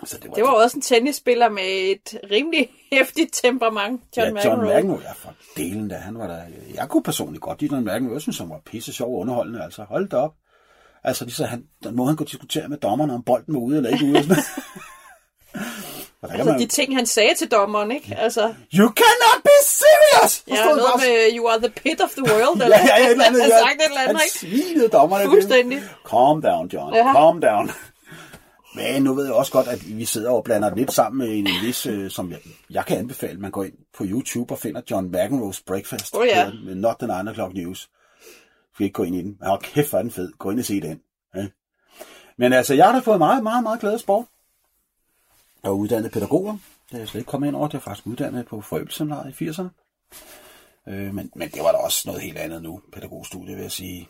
altså, det, var, det var også en tennisspiller med et rimelig hæftigt temperament, John ja, John McEnroe. McEnroe, ja, for delen da, han var der, jeg kunne personligt godt lide John McEnroe, jeg synes, han var pisse sjov og underholdende, altså, hold da op. Altså, lige så han, den måde, han kunne diskutere med dommerne, om bolden var ude eller ikke ude. Altså, man, de ting, han sagde til dommeren, ikke? Altså, You cannot be serious! Ja, noget bare- med, you are the pit of the world, eller Ja, ja, et eller andet. han sagt et eller andet, Han ikke? svinede dommerne. Fuldstændig. Calm down, John. Ja. Calm down. Men nu ved jeg også godt, at vi sidder og blander lidt sammen med en vis, øh, som jeg, jeg kan anbefale. Man går ind på YouTube og finder John McEnroe's Breakfast. Åh, ja. Med Not the 9 o'clock news. Vi skal ikke gå ind i den. Hold kæft, hvor er den fed. Gå ind og se den. Ja. Men altså, jeg har da fået meget, meget, meget glæde af sport. Jeg er uddannet pædagoger. Det er jeg slet ikke kommet ind over. Det er faktisk uddannet på Frøbelseminaret i 80'erne. Øh, men, men det var da også noget helt andet nu, pædagogstudie, vil jeg sige.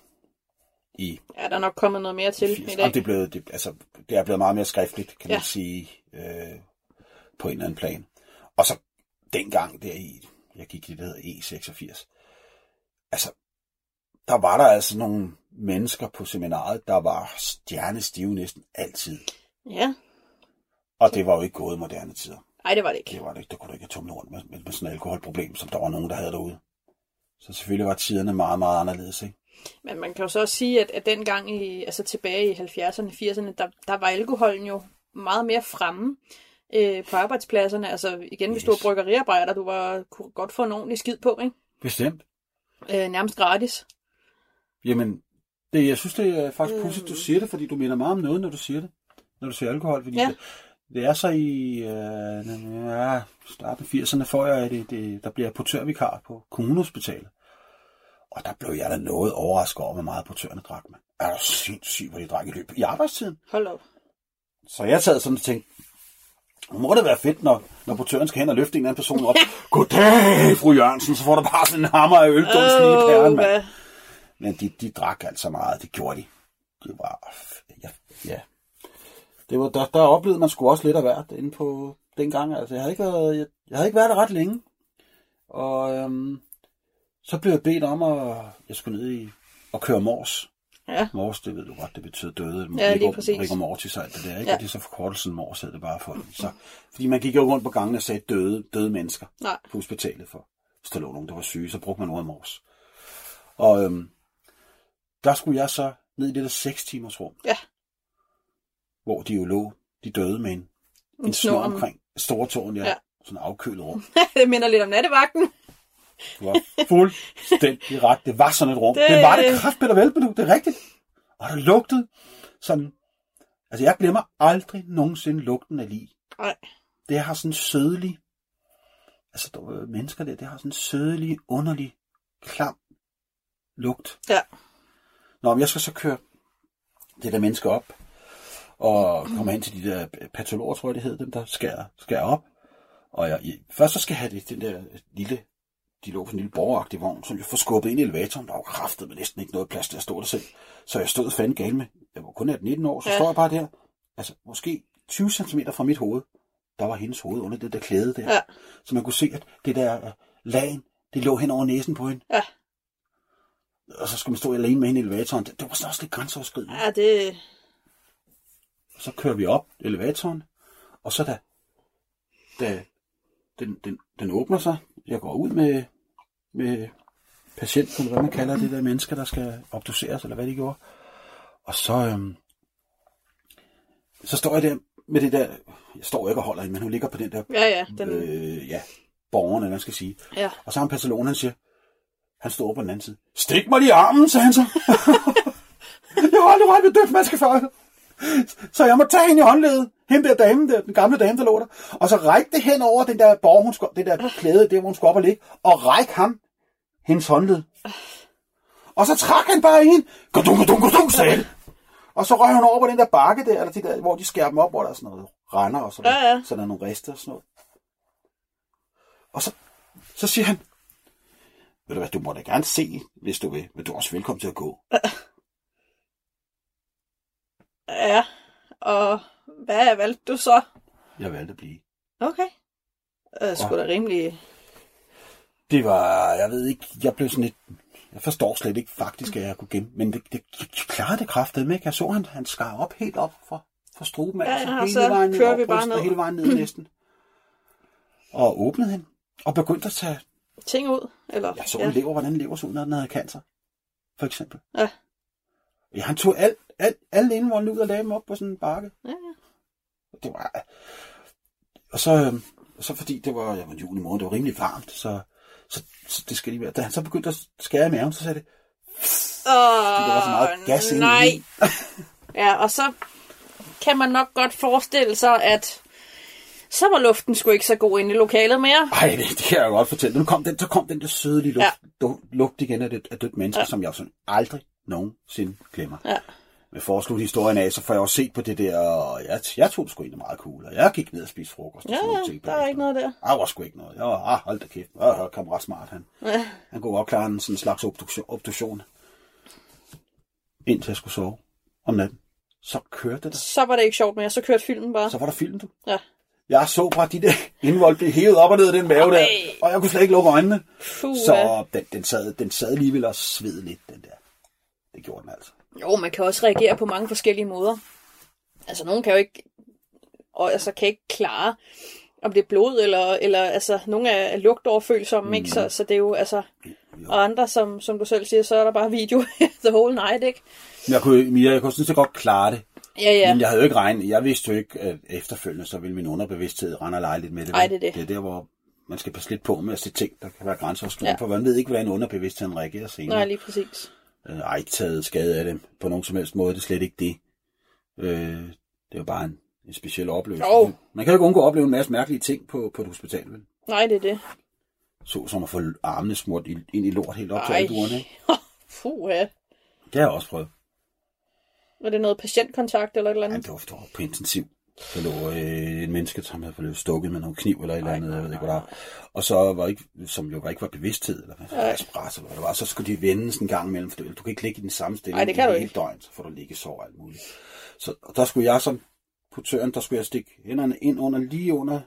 I Ja, der er nok kommet noget mere til i 80'erne. dag. Og det er, blevet, det, altså, det er blevet meget mere skriftligt, kan Ja. man sige, øh, på en eller anden plan. Og så dengang der i, jeg gik i det, der hedder E86, altså, der var der altså nogle mennesker på seminaret, der var stjernestive næsten altid. Ja, Og det var jo ikke gået i moderne tider. nej, det var det ikke. Det var det ikke. Der kunne du ikke have tumlet rundt med, med, med sådan et alkoholproblem, som der var nogen, der havde derude. Så selvfølgelig var tiderne meget, meget anderledes. Ikke? Men man kan jo så også sige, at, at dengang, i, altså tilbage i 70'erne, 80'erne, der, der var alkoholen jo meget mere fremme øh, på arbejdspladserne. Altså igen, hvis du var Yes. bryggeriarbejder, du var, kunne godt få en ordentlig skid på, ikke? Bestemt. Øh, nærmest gratis. Jamen, det, jeg synes, det er faktisk Øh. pudsigt, du siger det, fordi du minder meget om noget, når du siger det. Når du siger alkohol. Fordi Ja. det, det, er så i øh, ja, starten af 80'erne, får jeg, det, det, der bliver portørvikar på kommunehospitalet. Og der blev jeg da noget overrasket over, hvor meget portørerne drak, man. Er du sindssygt, hvor de drak i løbet i arbejdstiden? Hold op. Så jeg sad sådan og tænkte, nu må det være fedt, når, når portøren skal hen og løfte en eller anden person op. Goddag, fru Jørgensen, så får der bare sådan en hammer af øldunst lige i pæren, mand. Men de, de drak altså meget, det gjorde de. Det var, ja, ja. Det var, der, der oplevede man sgu også lidt af hvert inde på dengang. Altså, jeg havde ikke været, jeg, jeg havde ikke været der ret længe. Og øhm, så blev jeg bedt om, at jeg skulle ned i og køre mors. Ja. Mors, det ved du godt, det betyder døde. Ja, lige præcis. Rigor mortis og alt det der, ikke? Ja. Og det er så forkortelsen mors, hed det bare for. Så, fordi man gik jo rundt på gangen og sagde døde, døde mennesker Nej. på hospitalet for. Hvis der lå nogen, der var syge, så brugte man ordet mors. Og øhm, der skulle jeg så ned i det der 6 timers rum, Ja. hvor de jo lå, de døde med en, en, En snor snor om- omkring store tårn, ja, Ja. sådan afkølet rum. det minder lidt om nattevagten. Det var fuldstændig ret. Det var sådan et rum. Det- Det, det var det kraftbedt vel, du. Det er rigtigt. Og der lugtede sådan... Altså, jeg glemmer aldrig nogensinde lugten af lig. Nej. Det har sådan sødelig... Altså, der var mennesker der, det har sådan sødelig, underlig, klam lugt. Ja. Nå, men jeg skal så køre det der menneske op, og komme hen til de der patologer, tror jeg det hed, dem der skærer, skærer op. Og jeg, jeg, først så skal jeg have det, den der lille, de lå på en lille borgeragtig vogn, som jeg får skubbet ind i elevatoren. Der var kraftet med næsten ikke noget plads til at stå der selv. Så jeg stod fanden gal med. Jeg var kun 18-19 år, så Ja. står jeg bare der. Altså, måske 20 cm fra mit hoved. Der var hendes hoved under det der klæde der. Ja. Så man kunne se, at det der øh, lagen, det lå hen over næsen på hende. Ja. Og så skulle man stå alene med hende i elevatoren. Det, det var sådan også lidt grænseoverskridende. Ja, det... Så kører vi op elevatoren, og så da, da den, den, den åbner sig, jeg går ud med, med patienten, eller hvad man kalder det der mennesker, der skal obduceres, eller hvad de gjorde. Og så, øhm, så står jeg der med det der, jeg står ikke og holder hende, men hun ligger på den der, Ja, ja. Den, øh, ja, borgeren, eller hvad man skal sige. ja. Og så har han patologen, han siger, han står over på den anden side. Stik mig lige i armen, sagde han så. jeg har aldrig rørt ved dødt før. Så jeg må tage hende i håndledet. Hende der dame, der, den gamle dame, der lå der. Og så række det hen over den der borg, hun skulle, det der klæde, der hvor hun skulle op og ligge. Og række ham hendes håndled. Og så trak han bare i hende. Gudung, gudung, gudung, sagde det. Og så røg hun over på den der bakke der, eller de der, hvor de skærer dem op, hvor der er sådan noget render og sådan Ja, ja. Så der er nogle rester og sådan noget. Og så, så siger han, ved du hvad, du må da gerne se, hvis du vil, men du er også velkommen til at gå. Ja. Og hvad valgte du så? Jeg valgte at blive. Okay. Øh, sgu da rimelig... Det var, jeg ved ikke, jeg blev sådan lidt, jeg forstår slet ikke faktisk, at jeg kunne gemme, men det, det jeg klarede det kraftet med, ikke? Jeg så, han, han skar op helt op for, for struben, Ja, altså, ja, hele så vejen ned kører over vi bare ned. hele vejen ned næsten. Og åbnede hende, og begyndte at tage, ting ud, eller? jeg så ja. en lever, hvordan lever så ud, når den havde cancer, for eksempel. Ja. Ja, han tog alt, alt, alle indvoldene ud og lagde dem op på sådan en bakke. Ja, ja. Det var... Og så, øhm, så fordi det var, jeg var juli måned, det var rimelig varmt, så, så, så det skal lige være. Da han så begyndte at skære i maven, så sagde det, Åh, var så meget gas nej. ja, og så kan man nok godt forestille sig, at så var luften sgu ikke så god inde i lokalet mere. Ej, det, det kan jeg jo godt fortælle. Nu kom den, så kom den der sødelige luft, Ja. ja. lugt igen af, det, af dødt menneske, Ja. ja. som jeg sådan aldrig nogensinde glemmer. Ja. Med for at slutte historien af, så får jeg også set på det der, og jeg, jeg tog det sgu egentlig meget cool, og jeg gik ned og spiste frokost. og Ja, sådan nogle ja, ting der er ikke noget der. Der var sgu ikke noget. Jeg var, ah, hold da kæft. Jeg hørte kammerat smart, han. Ja. Han kunne godt klare en sådan slags obduktion, obduktion. Indtil jeg skulle sove om natten. Så kørte det. Så var det ikke sjovt mere, så kørte filmen bare. Så var der film, du. Ja. Jeg så bare de der indvold blive hævet op og ned af den mave der, Ej. og jeg kunne slet ikke lukke øjnene. Puh, Så den, den, sad, den sad alligevel og sved lidt, den der. Det gjorde den altså. Jo, man kan også reagere på mange forskellige måder. Altså, nogen kan jo ikke, og altså, kan ikke klare, om det er blod, eller, eller altså, nogle er, er lugtoverfølsomme, mm. ikke? Så, så det er jo, altså, og andre, som, som du selv siger, så er der bare video the whole night, ikke? Jeg kunne, Mia, jeg kunne sådan set godt klare det. Ja, ja. Men jeg havde jo ikke regnet. Jeg vidste jo ikke, at efterfølgende, så ville min underbevidsthed rende og lege lidt med det. Ej, det er det. Det er der, hvor man skal passe lidt på med at se ting, der kan være grænseoverskridende. Ja. For man ved ikke, hvordan underbevidstheden reagerer senere. Nej, lige præcis. Øh, har ikke taget skade af det på nogen som helst måde. Det er slet ikke det. Øh, det jo bare en, en speciel oplevelse. Jo. Man kan jo ikke undgå at opleve en masse mærkelige ting på, på et hospital. Vel? Nej, det er det. Så som at få armene smurt i- ind i lort helt op til Ej. albuerne. Ikke? Puh, ja. Det har jeg også prøvet. Var det noget patientkontakt eller et eller Ja, andet? det var, det var på intensiv. Der lå øh, en menneske, som havde blevet stukket med nogle kniv eller et eller andet, jeg ved ikke, hvad der var. Og så var ikke, som jo ikke var bevidsthed, eller hvad, respirator, eller hvad det var, så skulle de vendes en gang imellem, for du, du kan ikke ligge i den samme stilling Ej, det kan du ikke. døgn, så får du ligge sov og alt muligt. Så og der skulle jeg som portøren, der skulle jeg stikke hænderne ind under, lige under,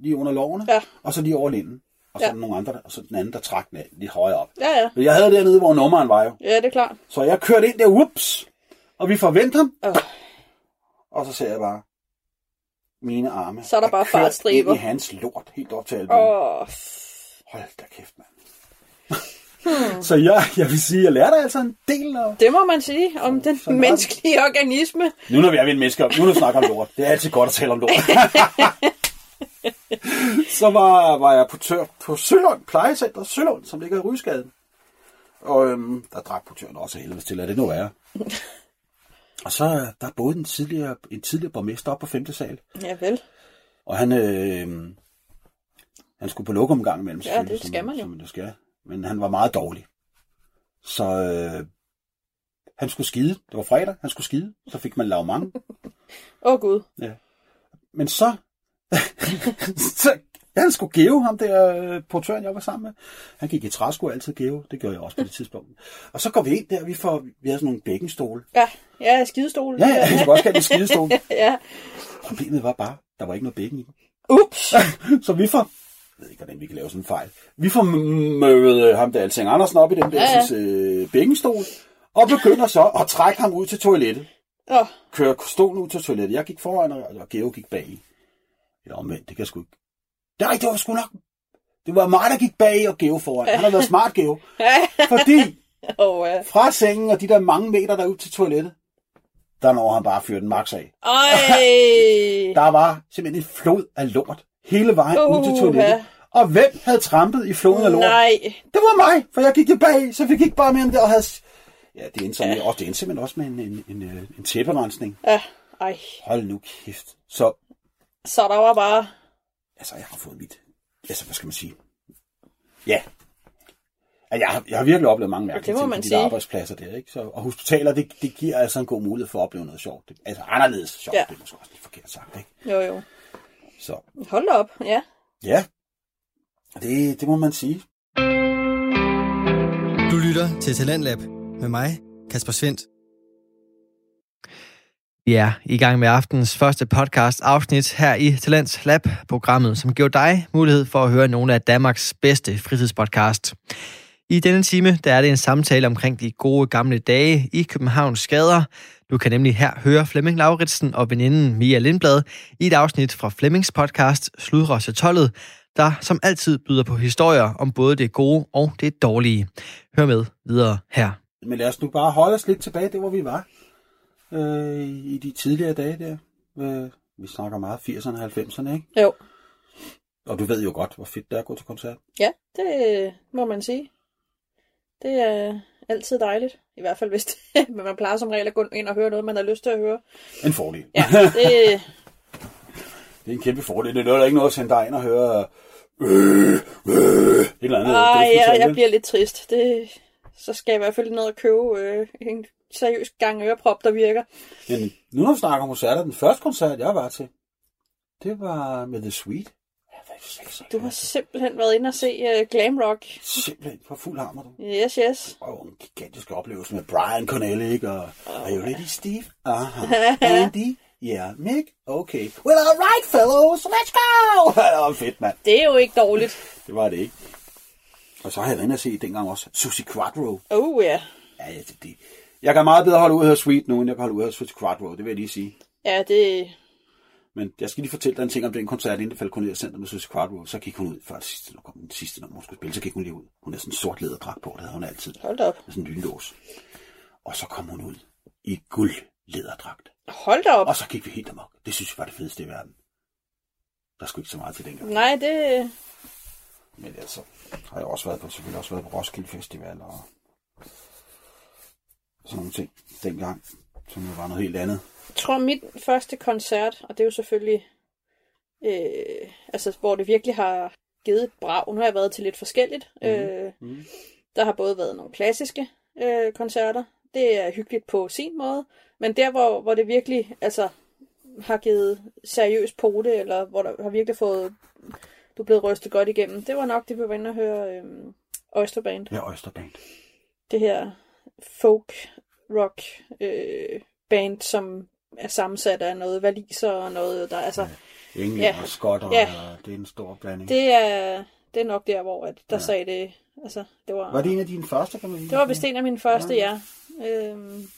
lige under lårene, Ja. og så lige over linden. Og så Ja. nogle andre, og så den anden, der trak den af, lidt højere op. Ja, ja. Men jeg havde dernede, hvor nummeren var jo. Ja, det er klart. Så jeg kørte ind der, whoops, og vi forventer ham, Øh. og så ser jeg bare, mine arme Så er der bare fartstriber. ind i hans lort, helt op til albuen. Åh, Hold da kæft, mand. så jeg, jeg vil sige, jeg lærte altså en del af... det må man sige om den Sådan menneskelige organisme. Nu når vi er ved en menneske, nu når vi snakker om lort. Det er altid godt at tale om lort. så var, var jeg portør på Sølund, plejecenter Sølund, som ligger i Rysgaden. Og øhm, der drak portøren også helvede til, at det nu er. Og så øh, der boede en tidligere, en tidligere borgmester op på 5. sal. Ja, vel. Og han, øh, han skulle på lokum en gang imellem. Ja, det skal man jo. Som, skal. Men han var meget dårlig. Så øh, han skulle skide. Det var fredag, han skulle skide. Så fik man lave mange. Åh, Gud. Men så, så han skulle geve ham der øh, portøren, jeg var sammen med. Han gik i træsko altid geve. Det gjorde jeg også på det tidspunkt. Og så går vi ind der, vi, får, vi havde sådan nogle bækkenstole. Ja, ja, skidestol. Ja, ja, han skulle også have en skidestol. ja. Problemet var bare, der var ikke noget bækken i den. Ups. Så vi får, jeg ved ikke, hvordan vi kan lave sådan en fejl. Vi får mødet øh, ham der Alting Andersen op i den der Ja, ja. ja, øh, bækkenstol, og begynder så at trække ham ud til toilettet. Åh, Kører stolen ud til toilettet. Jeg gik foran, og Geo gik bag. Ja, men det kan jeg sgu ikke. Nej, det var sgu nok. Det var mig, der gik bag og Geo foran. Han har været smart, Geo. Fordi Åh, ja. fra sengen og de der mange meter derud til toilettet, der når han bare fyre den max af. Der var simpelthen en flod af lort hele vejen uh, ud til toilettet. Og hvem havde trampet i floden af lort? Nej. Det var mig, for jeg gik jo bag, så vi gik bare med ham der og havde... Ja, det endte, ja. også, det endte simpelthen også med en, en, en, øh, en tæpperensning. Ja, ej. Hold nu kæft. Så, Så der var bare... altså, jeg har fået mit... Altså, hvad skal man sige? Ja. Altså, Jeg har, jeg har virkelig oplevet mange mærkelige ting på de sige. der arbejdspladser der, ikke? Så, og hospitaler, det, det giver altså en god mulighed for at opleve noget sjovt. Det, altså anderledes sjovt, Ja. det er måske også lidt forkert sagt, ikke? Jo, jo. Så, Hold da op, ja. ja. Det, det må man sige. Du lytter til Talentlab med mig, Kasper Svendt. Vi er i gang med aftens første podcast afsnit her i Talents Lab, programmet, som giver dig mulighed for at høre nogle af Danmarks bedste fritidspodcast. I denne time der er det en samtale omkring de gode gamle dage i Københavns gader. Du kan nemlig her høre Flemming Lauritsen og veninden Mia Lindblad i et afsnit fra Flemmings podcast Sludre til tollet, der som altid byder på historier om både det gode og det dårlige. Hør med videre her. Men lad os nu bare holde os lidt tilbage, det hvor vi var. Øh, I de tidligere dage der. Øh, vi snakker meget 80'erne og 90'erne, ikke? Jo. Og du ved jo godt, hvor fedt det er at gå til koncert. Ja, det må man sige. Det er altid dejligt. I hvert fald hvis det, men man plejer som regel at gå ind og høre noget, man har lyst til at høre. En fordel. Ja, det, Det er en kæmpe fordel. Det er der ikke noget at sende dig ind og høre øh, øh, et eller andet. ej, dødsmetal, jeg, bliver lidt trist. Det, så skal jeg i hvert fald ned og købe øh, en seriøst gang øreprop, der virker. Men nu når vi snakker om koncerter, den første koncert, jeg var til, det var med The Sweet. Du har simpelthen været inde og se uh, Glam Rock. simpelthen på fuld hammer, du. Yes, yes. Og en gigantisk oplevelse med Brian Cornell, ikke? Og, are you ready, Steve? Aha. Andy? Yeah, Mick? Okay. Well, all right, fellows, let's go! det var fedt, mand. Det er jo ikke dårligt. Det var det ikke. Og så har jeg været inde og se dengang også Susie Quattro. Oh ja. Ja, ja, det, det. Jeg kan meget bedre holde ud af Sweet nu, end jeg kan holde ud af Quattro, det vil jeg lige sige. Ja, det... Men jeg skal lige fortælle dig en ting om den koncert, inden det faldt Cornelia Center med Susie Quattro. Så gik hun ud, før det sidste, når kom den sidste, når hun skulle spille, så gik hun lige ud. Hun havde sådan en sort læderdragt på, det havde hun altid. Hold op. Med sådan en lynlås. Og så kom hun ud i guld læderdragt. Hold da op. Og så gik vi helt amok. Det synes jeg var det fedeste i verden. Der skulle ikke så meget til dengang. Nej, det... Men altså, har jeg også været på, selvfølgelig også været på Roskilde Festival og sådan nogle ting dengang, som jo var noget helt andet. Jeg tror, mit første koncert, og det er jo selvfølgelig... Øh, altså, hvor det virkelig har givet et brag. Nu har jeg været til lidt forskelligt. Mm. Øh, Mhm. Der har både været nogle klassiske øh, koncerter. Det er hyggeligt på sin måde. Men der, hvor, hvor det virkelig altså, har givet seriøs pote, eller hvor der har virkelig fået... Du er blevet rystet godt igennem. Det var nok det, vi var inde og høre øh, Oyster Band. Ja, Oysterband. det her folk rock øh, band, som er sammensat af noget valiser og noget, der altså, England Ja. og skotter, Ja. og det er en stor blanding. det er, det er nok der, hvor at der ja. sagde det, altså, det var, Var det en af dine første, kan man sige? det var vist en af mine første, ja. Øhm,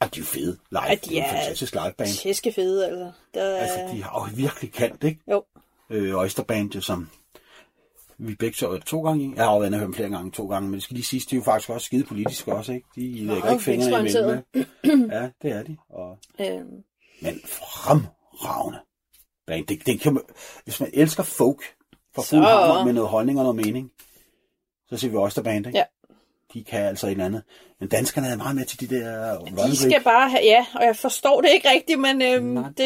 Ah, de er fede. Live. Ja, de det er er- fantastisk liveband. tæske fede, altså. Der, er, Altså, de har jo virkelig kant, ikke? Jo. Øh, Oysterband, jo, som vi begge så to gange i. Jeg har jo været inde og flere gange, to gange, men det skal lige siges, de er jo faktisk også skide politiske også, ikke? De lægger ikke fingrene venstreorienterede. imellem. Ja, det er de. Og, øhm, men fremragende band. Det, det kan man, hvis man elsker folk for Så- hammer med noget holdning og noget mening, så ser vi Oysterband, ikke? Ja. De kan altså et eller andet. Men danskerne er meget med til de der de skal bare have, ja, og jeg forstår det ikke rigtigt, men øhm, Nej, det,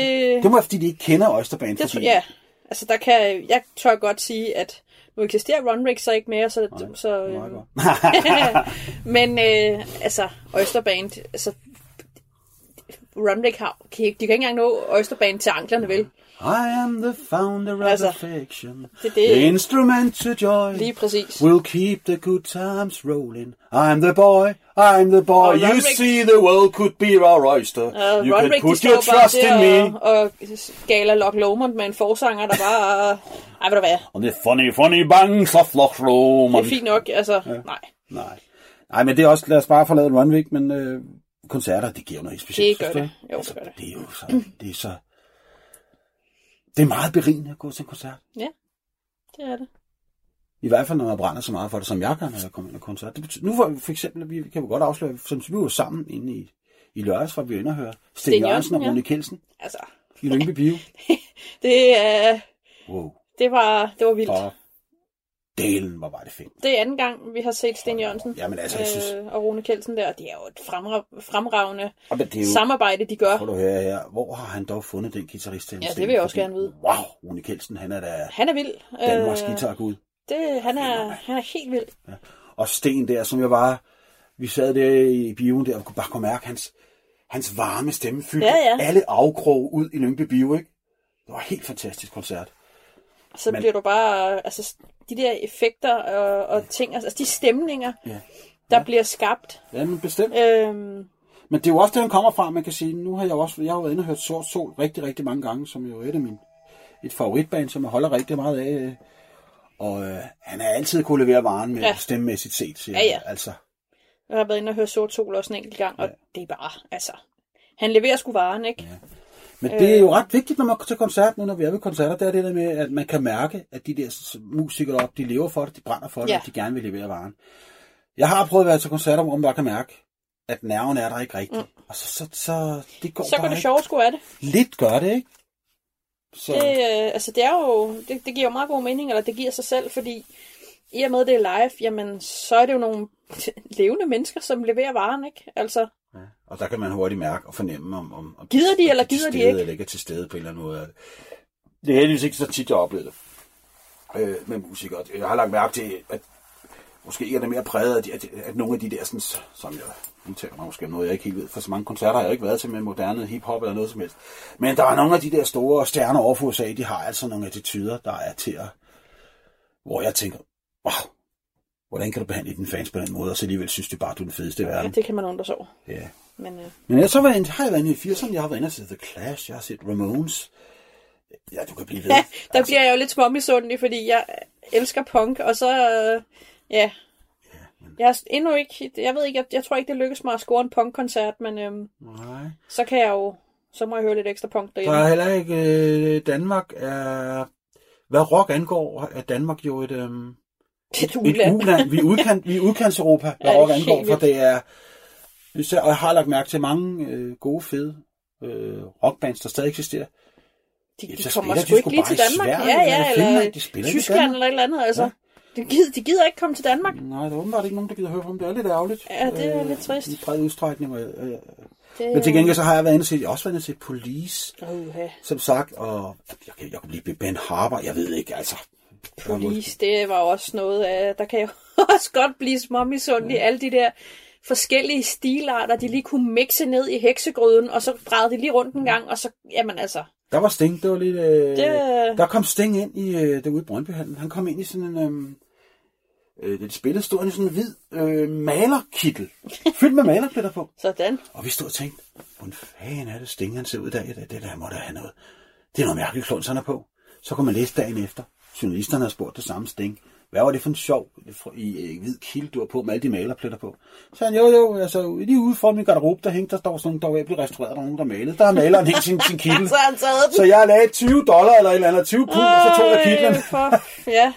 Det må være, fordi de ikke kender Oysterband. det, fordi, ja, altså der kan, jeg tør godt sige, at nu eksisterer Run Rig så ikke mere, så, Nej, så godt. Men øh, altså, Oysterband, altså, Runrig har, de kan ikke engang nå Oysterband til anklerne, vel? I am the founder of Altså, affection. det det. The instrument to joy. Lige præcis. Will keep the good times rolling. I'm the boy. I'm the boy. Og you Runrig- see the world could be our oyster. Uh, you Runrig, can de put your trust in me. og, og galer Loch Lomond med en forsanger, der bare... Ej, ved du hvad? Og det funny, funny bangs of Loch Det Lomond. er fint nok, altså, nej. Nej. Nej, men det er også, lad os bare forlade Runvik, men øh, koncerter, det giver jo noget specielt. Det gør det. Jo, altså, det gør det. det er jo så, det er så, det er meget berigende at gå til en koncert. Ja, det er det. I hvert fald, når man brænder så meget for det, som jeg gør, når jeg kommer ind og koncert. Det betyder, nu for, for eksempel, vi kan vi godt afsløre, som vi var sammen inde i, i lørdags, for vi var inde og høre Sten Sten Jørgensen og Jørgensen, ja. Rune Kelsen Altså, i Lyngby Bio. det, er, Wow. det, var, det var vildt. Og delen, hvor var det fedt. Det er anden gang, vi har set Sten Jørgensen Jamen altså, jeg synes, øh, og Rune Kelsen der. Det er jo et fremra- fremragende og det er jo, samarbejde, de gør. prøv at høre her, hvor har han dog fundet den guitarist til? Ja, det vil jeg også gerne vide. Wow, Rune Kelsen, han er da Han er vild. Danmarks Øh, guitargud. det, han, er, han er helt vild. Og Sten der, som jeg var, vi sad der i bioen der, og kunne bare kunne mærke hans, hans varme stemme fyldte Ja, ja. alle afkrog ud i Lyngby Bio, ikke? Det var en helt fantastisk koncert. Så Men- bliver du bare... Altså, de der effekter og, og ting, altså de stemninger, Ja. der bliver skabt. Ja, men bestemt. Øhm, Men det er jo også det, han kommer fra, man kan sige. Nu har jeg også, jeg har jo været inde og hørt Sort Sol rigtig, rigtig mange gange, som jo er et af mine, et favoritband, som jeg holder rigtig meget af. øh. Og øh, han har altid kunne levere varen med Ja. ja. stemmemæssigt set, siger Ja, ja. Altså, jeg har været inde og høre Sort Sol også en enkelt gang, og det er bare, altså... Han leverer sgu varen, ikke? Ja. Men det er jo ret vigtigt, når man går til koncert, nu når vi er ved koncerter, det er det der med, at man kan mærke, at de der musikere op, de lever for det, de brænder for det, Ja. og de gerne vil levere varen. Jeg har prøvet at være til koncerter, hvor man bare kan mærke, at nerven er der ikke rigtigt. Mm. Og så, så, så det går Så går det sjovt sgu af det. Lidt gør det, ikke? Så, Det, øh, altså, det er jo, det, det giver jo meget god mening, eller det giver sig selv, fordi i og med det er live, jamen, så er det jo nogle levende mennesker, som leverer varen, ikke? Altså, ja. Og der kan man hurtigt mærke og fornemme, om, om, om Gider de, eller er gider de stede, ikke? Eller ikke er til stede på en eller anden måde. Det er heldigvis ikke så tit, jeg har oplevet det øh, med musikere. Jeg har lagt mærke til, at måske er det mere præget de, at, at nogle af de der, sådan, som jeg udtaler mig måske noget, jeg ikke helt ved, for så mange koncerter har jeg ikke været til med moderne hiphop eller noget som helst. Men der er nogle af de der store stjerner over for USA, de har altså nogle attityder, der er til at, hvor jeg tænker, wow, hvordan kan du behandle dine fans på den måde, og så alligevel synes de bare, du er den fedeste i Ja, verden. det kan man undre sig over. Ja. Men øh, Men jeg så var jeg, har jeg været inde i 80'erne, jeg har været inde og set The Clash, jeg har set Ramones. Ja, du kan blive ved. ja, der bliver jeg jo lidt småmisundelig, fordi jeg elsker punk, og så, øh, ja, jeg har endnu ikke, jeg ved ikke, jeg, jeg tror ikke, det lykkes mig at score en punkkoncert, men øhm, Nej. så kan jeg jo, så må jeg høre lidt ekstra punk Der derhjemme. er heller ikke... Øh, Danmark er... Hvad rock angår, er Danmark jo et, øhm, Det et uland. Vi er, udkant, vi er udkants Europa, hvad Ja, rock angår, for det er... Og jeg har lagt mærke til mange øh, gode, fede øh, rockbands, der stadig eksisterer. De, Ja, de kommer sgu ikke lige til Danmark. Sverige, ja, ja, eller eller. De spiller Tyskland eller et eller andet. Altså, Ja. de, gider, de gider ikke komme til Danmark. Nej, der er åbenbart ikke nogen, der gider høre på dem. Det er lidt ærgerligt. Ja, det er lidt trist. I bred udstrækning. Øh, øh. Det, Men til gengæld så har jeg været inde jeg har også været inde set Police, Uha. som sagt, og jeg, kan- jeg kunne blive Ben Harper, jeg ved ikke, altså. Police, det var også noget af, der kan jeg også godt blive småmisundelig. Alle de der forskellige stilarter, de lige kunne mixe ned i heksegryden, og så drejede de lige rundt en gang, og så, jamen altså, Der var Sting, det var lidt... Øh, Det- Der kom Sting ind i, øh, derude i Brøndbyhallen. Han kom ind i sådan en... Øh, øh, det spillede, stod i sådan en hvid øh, malerkittel, fyldt med malerpletter på. sådan. Og vi stod og tænkte, hvordan fanden er det Sting, han ser ud af? Det, det der må da have noget. Det er noget mærkeligt klons, han er på. Så kunne man læse dagen efter. Journalisterne har spurgt det samme Sting. Hvad var det for en sjov i øh, hvid kilde, du var på med alle de malerpletter på? Så han, jo jo, altså lige ude for min garderobe, der hængte, der står sådan, der var blive restaureret, der er nogen, der malede. Der har maleren hængt sin, sin kittel. Så har han. Så jeg lagde 20 dollar eller et eller andet, 20 pund, og så tog jeg. Øh, For, ja,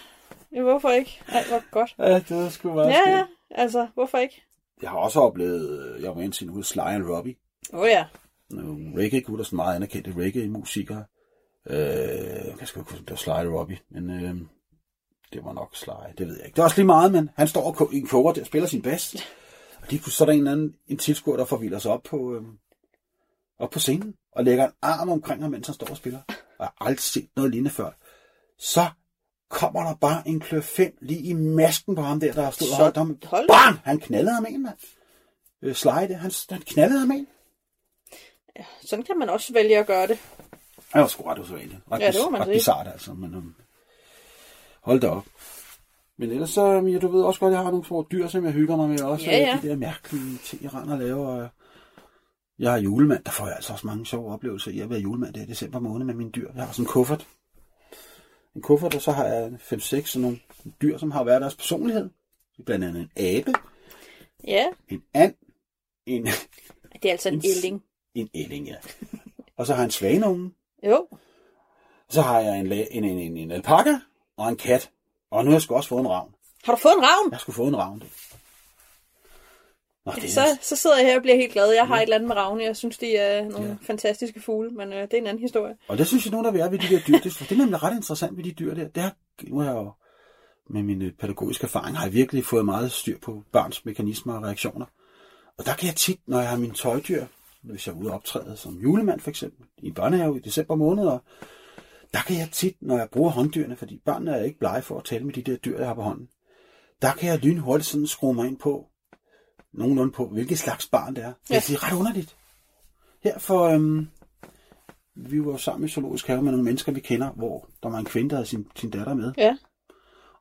Ja, hvorfor ikke? Ej, hvor godt. Ja, det var sgu meget Ja, ja, altså, hvorfor ikke? Jeg har også oplevet, jeg var inde til ude Sly and Robbie. Åh oh, ja. Nogle reggae-gutter, sådan meget anerkendte reggae-musikere. Øh, jeg skal ikke huske, det var Sly Robbie, men øh, det var nok Sly, det ved jeg ikke. Det er også lige meget, men han står og i en koger der spiller sin bas. Og lige pludselig så er der en anden en tilskuer, der forvilder sig op på, øh, op på scenen og lægger en arm omkring ham, mens han står og spiller. Og jeg har aldrig set noget lignende før. Så kommer der bare en klør 5 lige i masken på ham der, der har stået og holdt ham. hold- Bam! Han knaldede ham en, mand. Øh, Sly, det, han, han knaldede ham en. Sådan kan man også vælge at gøre det. Det var sgu ret usædvanligt. Ret, Ja, det må man ret sige. bizarrt, altså. Men, um, hold da op. Men ellers så, um, ja, du ved også godt, at jeg har nogle små dyr, som jeg hygger mig med også. Ja, ja. De der mærkelige ting, jeg render og laver. Jeg er julemand, der får jeg altså også mange sjove oplevelser i at være julemand. Det er december måned med mine dyr. Jeg har sådan en kuffert. En kuffert, og så har jeg 5-6 sådan nogle dyr, som har hver deres personlighed. Blandt andet en abe, Ja, en and, en, det er altså en ælling. en ælling, ja. Og så har jeg en svaneunge. Jo, Så har jeg en, en, en, en, en alpaka og en kat. Og nu har jeg sgu også fået en ravn. har du fået en ravn? Jeg skulle få en ravn. Du. Nå, det er Så, så sidder jeg her og bliver helt glad. Jeg har et eller andet med ravne. Jeg synes, de er nogle Ja. fantastiske fugle, men øh, det er en anden historie. Og det synes jeg, nogen der vil er ved de der dyr. Det, det er nemlig ret interessant ved de dyr der. Det er, nu har jeg jo med min øh, pædagogiske erfaring, har jeg virkelig fået meget styr på børns mekanismer og reaktioner. Og der kan jeg tit, når jeg har mine tøjdyr, hvis jeg er ude og optræde som julemand for eksempel, i en børnehave i december måned, og der kan jeg tit, når jeg bruger hånddyrene, fordi børnene er ikke blege for at tale med de der dyr, jeg har på hånden, der kan jeg lynhurtigt sådan skrue mig ind på, nogenlunde på, hvilket slags barn det er. Ja. Det er ret underligt. Her for, øhm, vi var sammen i Zoologisk Have med nogle mennesker, vi kender, hvor der var en kvinde, der havde sin, sin datter med. Ja,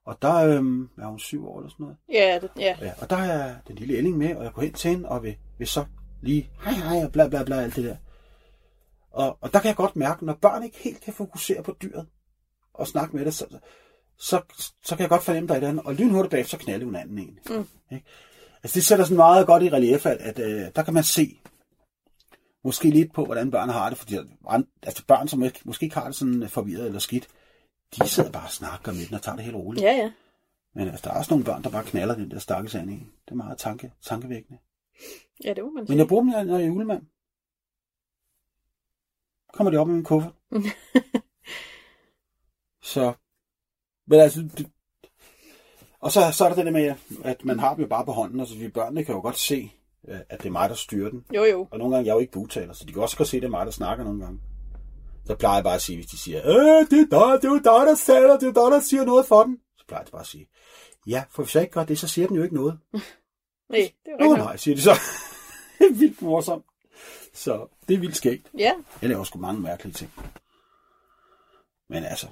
Og der øhm, er hun syv år eller sådan noget. ja, det, ja. Ja, og der er den lille ælling med, og jeg går hen til hende, og vil, vil så lige, hej hej, og bla bla bla, alt det der. Og, og der kan jeg godt mærke, når børn ikke helt kan fokusere på dyret, og snakke med det, så, så, så kan jeg godt fornemme, er et andet. Og lynhurtigt bagefter, så knalder hun anden en. Mm. Ikke? Altså det sætter sådan meget godt i relief, at, at øh, der kan man se, måske lidt på, hvordan børn har det, fordi altså børn, som ikke, måske ikke har det sådan forvirret eller skidt, de sidder bare og snakker med den og tager det helt roligt. Ja, ja. Men altså, der er også nogle børn, der bare knaller den der stakkels anden en. Det er meget tanke, tankevækkende. Ja, det må man Men sige. jeg bruger dem, når jeg er julemand. Kommer de op i min kuffert. så, men altså, det, og så, så er der det der med, at man har dem jo bare på hånden, og så vi børnene kan jo godt se, øh, at det er mig, der styrer den. Jo, jo. Og nogle gange, jeg er jo ikke bugtaler, så de kan også godt se, at det er mig, der snakker nogle gange. Så plejer jeg bare at sige, hvis de siger, øh, det er dig, det er jo dig, der det, det er dig, der siger noget for den. Så plejer jeg bare at sige, Ja, for hvis jeg ikke gør det, så siger den jo ikke noget. Nej, det jo Nå nej, siger de så. Vildt morsomt. Så det er vildt skægt. Ja, Jeg laver sgu mange mærkelige ting. Men altså,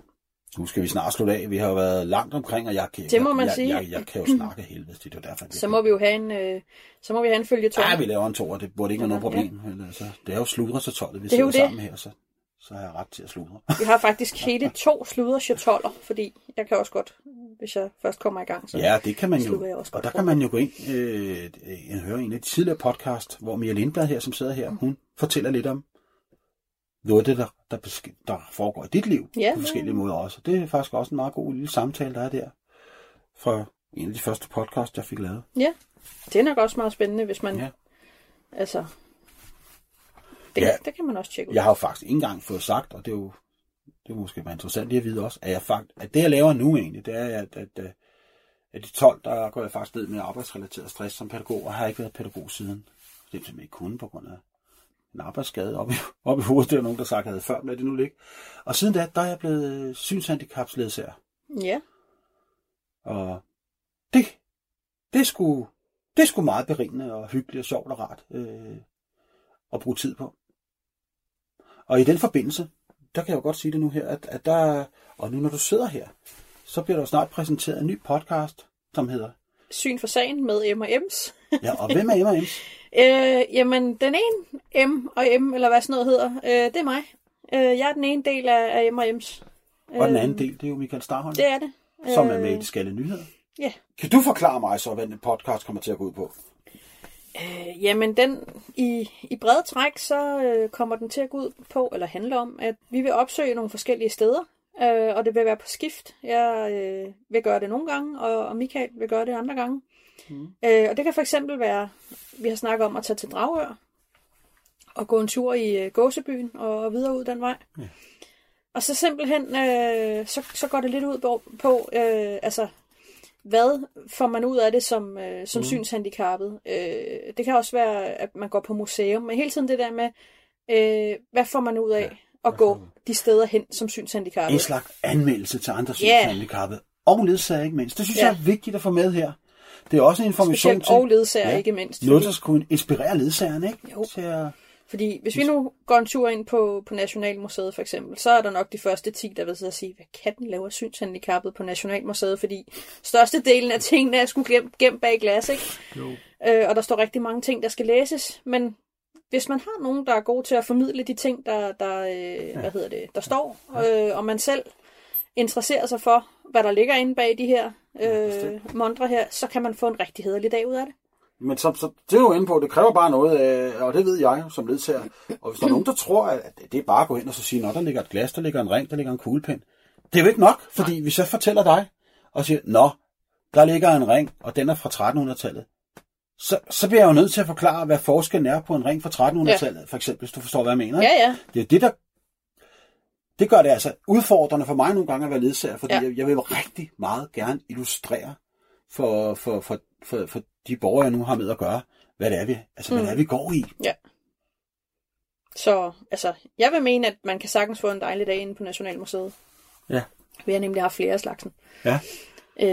nu skal vi snart slutte af. Vi har været langt omkring, og jeg kan, Det må jeg, man jeg, sige. Jeg, jeg, kan jo snakke helvede, det er derfor. så må vi jo have en, øh, så må vi have en følge Ja, vi laver en to, og det burde ikke være noget problem. Men, altså, det er jo sludre så tolvet, vi Det er sidder det. sammen her, så, så har jeg ret til at sludre. Vi har faktisk hele to sludre chatoller, fordi jeg kan også godt, hvis jeg først kommer i gang. Så. Ja, det kan man slutter jeg jo. også Og der kan man jo gå ind øh, øh, høre en af de tidligere podcast, hvor Mia Lindblad her, som sidder her, hun fortæller lidt om noget af det, der, der, besk- der foregår i dit liv Ja, på forskellige måder også. Det er faktisk også en meget god lille samtale, der er der fra en af de første podcast, jeg fik lavet. Ja, det er nok også meget spændende, hvis man, ja. altså, det, Ja. det kan man også tjekke ud. Jeg har jo faktisk ikke engang fået sagt, og det er jo det er måske være interessant lige at vide også, at, jeg fakt, at det, jeg laver nu egentlig, det er, at, at, at, at de 12, der går jeg faktisk ned med arbejdsrelateret stress som pædagog, og har ikke været pædagog siden. Det er simpelthen ikke kun på grund af en arbejdsskade op i, op i hovedet. Det er nogen, der sagt, havde før, men det nu ligge. Og siden da, der er jeg blevet synshandicapsledsager. Ja, Og det, det sgu, det er sgu meget berigende og hyggeligt og sjovt og rart øh, at bruge tid på. Og i den forbindelse, der kan jeg jo godt sige det nu her, at, at der, og nu når du sidder her, så bliver der jo snart præsenteret en ny podcast, som hedder, syn for sagen med M og M's. ja, og hvem er Ems? Øh, jamen, den ene M og M, eller hvad sådan noget hedder, øh, det er mig. Øh, jeg er den ene del af, af M og M's. Og den anden del, det er jo Michael Starholm, Det er det. som er med i de skalle nyheder. Ja. Kan du forklare mig så, hvad den podcast kommer til at gå ud på? Øh, jamen, den, i, i brede træk, så øh, kommer den til at gå ud på, eller handle om, at vi vil opsøge nogle forskellige steder, øh, og det vil være på skift. Jeg øh, vil gøre det nogle gange, og, og Michael vil gøre det andre gange. Mm. Øh, og det kan for eksempel være, vi har snakket om at tage til Dragør, og gå en tur i øh, Gåsebyen, og, og videre ud den vej. Ja. Og så simpelthen, øh, så, så går det lidt ud på, på øh, altså, hvad får man ud af det som, øh, som mm. synshandicappet? Øh, det kan også være, at man går på museum, men hele tiden det der med, øh, hvad får man ud af ja, at gå de steder hen som synshandicappet? En slags anmeldelse til andre Ja. synshandicappede. Og ledsager ikke mindst. Det synes Ja. jeg er vigtigt at få med her. Det er også en information Specielt til... og ledsager, ikke mindst. Noget, der skulle inspirere ledsagerne, ikke? Jo. Til at... fordi hvis vi nu går en tur ind på, på Nationalmuseet for eksempel, så er der nok de første 10, der vil sidde og sige, hvad kan den lave synshandicappet på Nationalmuseet? Fordi størstedelen af tingene er sgu gemt, gemt bag glas, ikke? Jo. Øh, og der står rigtig mange ting, der skal læses, men hvis man har nogen, der er god til at formidle de ting, der, der, øh, hvad hedder det, der står, øh, og man selv interesserer sig for, hvad der ligger inde bag de her øh, montre her, så kan man få en rigtig hederlig dag ud af det. Men så, så, det er jo inde på, det kræver bare noget, øh, og det ved jeg som ledsager. Og hvis der er nogen, der tror, at det er bare at gå ind og så sige, når der ligger et glas, der ligger en ring, der ligger en kuglepen. Det er jo ikke nok, fordi hvis jeg fortæller dig, og siger, nå, der ligger en ring, og den er fra 1300-tallet, så, så bliver jeg jo nødt til at forklare, hvad forskellen er på en ring fra 1300-tallet, for eksempel, hvis du forstår, hvad jeg mener. Ja, ja. Det er det, der... Det gør det altså udfordrende for mig nogle gange at være ledsager, fordi ja. Ja. jeg, jeg vil rigtig meget gerne illustrere for, for, for, for, for de borgere, jeg nu har med at gøre, hvad det er, vi, altså, mm. hvad det er, vi går i. Så altså, jeg vil mene, at man kan sagtens få en dejlig dag inde på Nationalmuseet. Ja, Vi har nemlig haft flere af slagsen. ja Øh,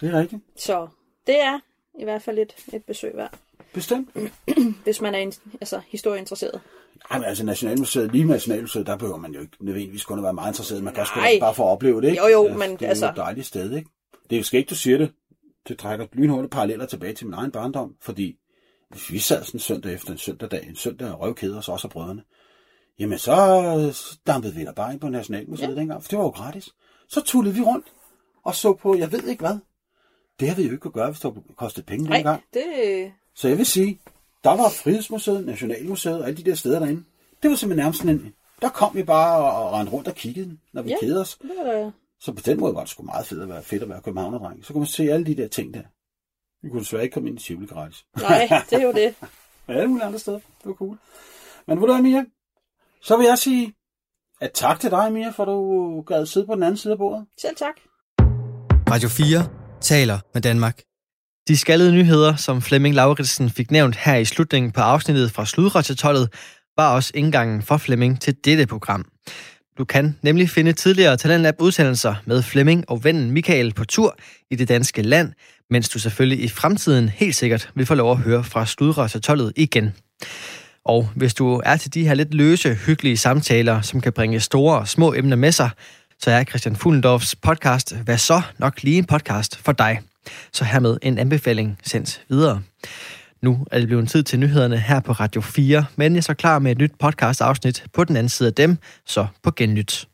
det er rigtigt. så det er i hvert fald et, et besøg værd, Bestemt. hvis man er altså, historieinteresseret. Ej, men altså Nationalmuseet, lige med Nationalmuseet, der behøver man jo ikke nødvendigvis kun at være meget interesseret. Man kan Nej. da bare få at opleve det, ikke? Jo, jo, Altså, men det er altså- et dejligt sted, ikke? Det er jo skægt, du siger det. Det trækker lynhurtigt paralleller tilbage til min egen barndom, fordi hvis vi sad sådan en søndag efter en søndag dag, en søndag røvkæde os også og brødrene, jamen så dampede vi der bare ind på Nationalmuseet ja. dengang, for det var jo gratis. Så tullede vi rundt og så på, jeg ved ikke hvad. Det havde vi jo ikke kunne gøre, hvis det kostet penge Nej, dengang. det, Så jeg vil sige, der var Frihedsmuseet, Nationalmuseet og alle de der steder derinde. Det var simpelthen nærmest en... Der kom vi bare og, og rendte rundt og kiggede, når vi ja. Ja. kedede os. det var da... Så på den måde var det sgu meget fedt at være, fedt at være københavnerdreng. Så kunne man se alle de der ting der. Vi kunne desværre ikke komme ind i Tivoli gratis. Nej, det er jo det. Men alle mulige andre steder. Det var cool. Men ved du hvad, Mia? Så vil jeg sige, at tak til dig, Mia, for du gad sidde på den anden side af bordet. Selv tak. Radio 4 taler med Danmark. De skaldede nyheder, som Flemming Lauritsen fik nævnt her i slutningen på afsnittet fra Sludratchatollet, var også indgangen for Flemming til dette program. Du kan nemlig finde tidligere Talentlab udsendelser med Flemming og vennen Michael på tur i det danske land, mens du selvfølgelig i fremtiden helt sikkert vil få lov at høre fra Studre Tollet igen. Og hvis du er til de her lidt løse, hyggelige samtaler, som kan bringe store og små emner med sig, så er Christian Fuglendorfs podcast Hvad så? nok lige en podcast for dig. Så hermed en anbefaling sendt videre. Nu er det blevet tid til nyhederne her på Radio 4, men jeg er så klar med et nyt podcast afsnit på den anden side af dem, så på genlyt.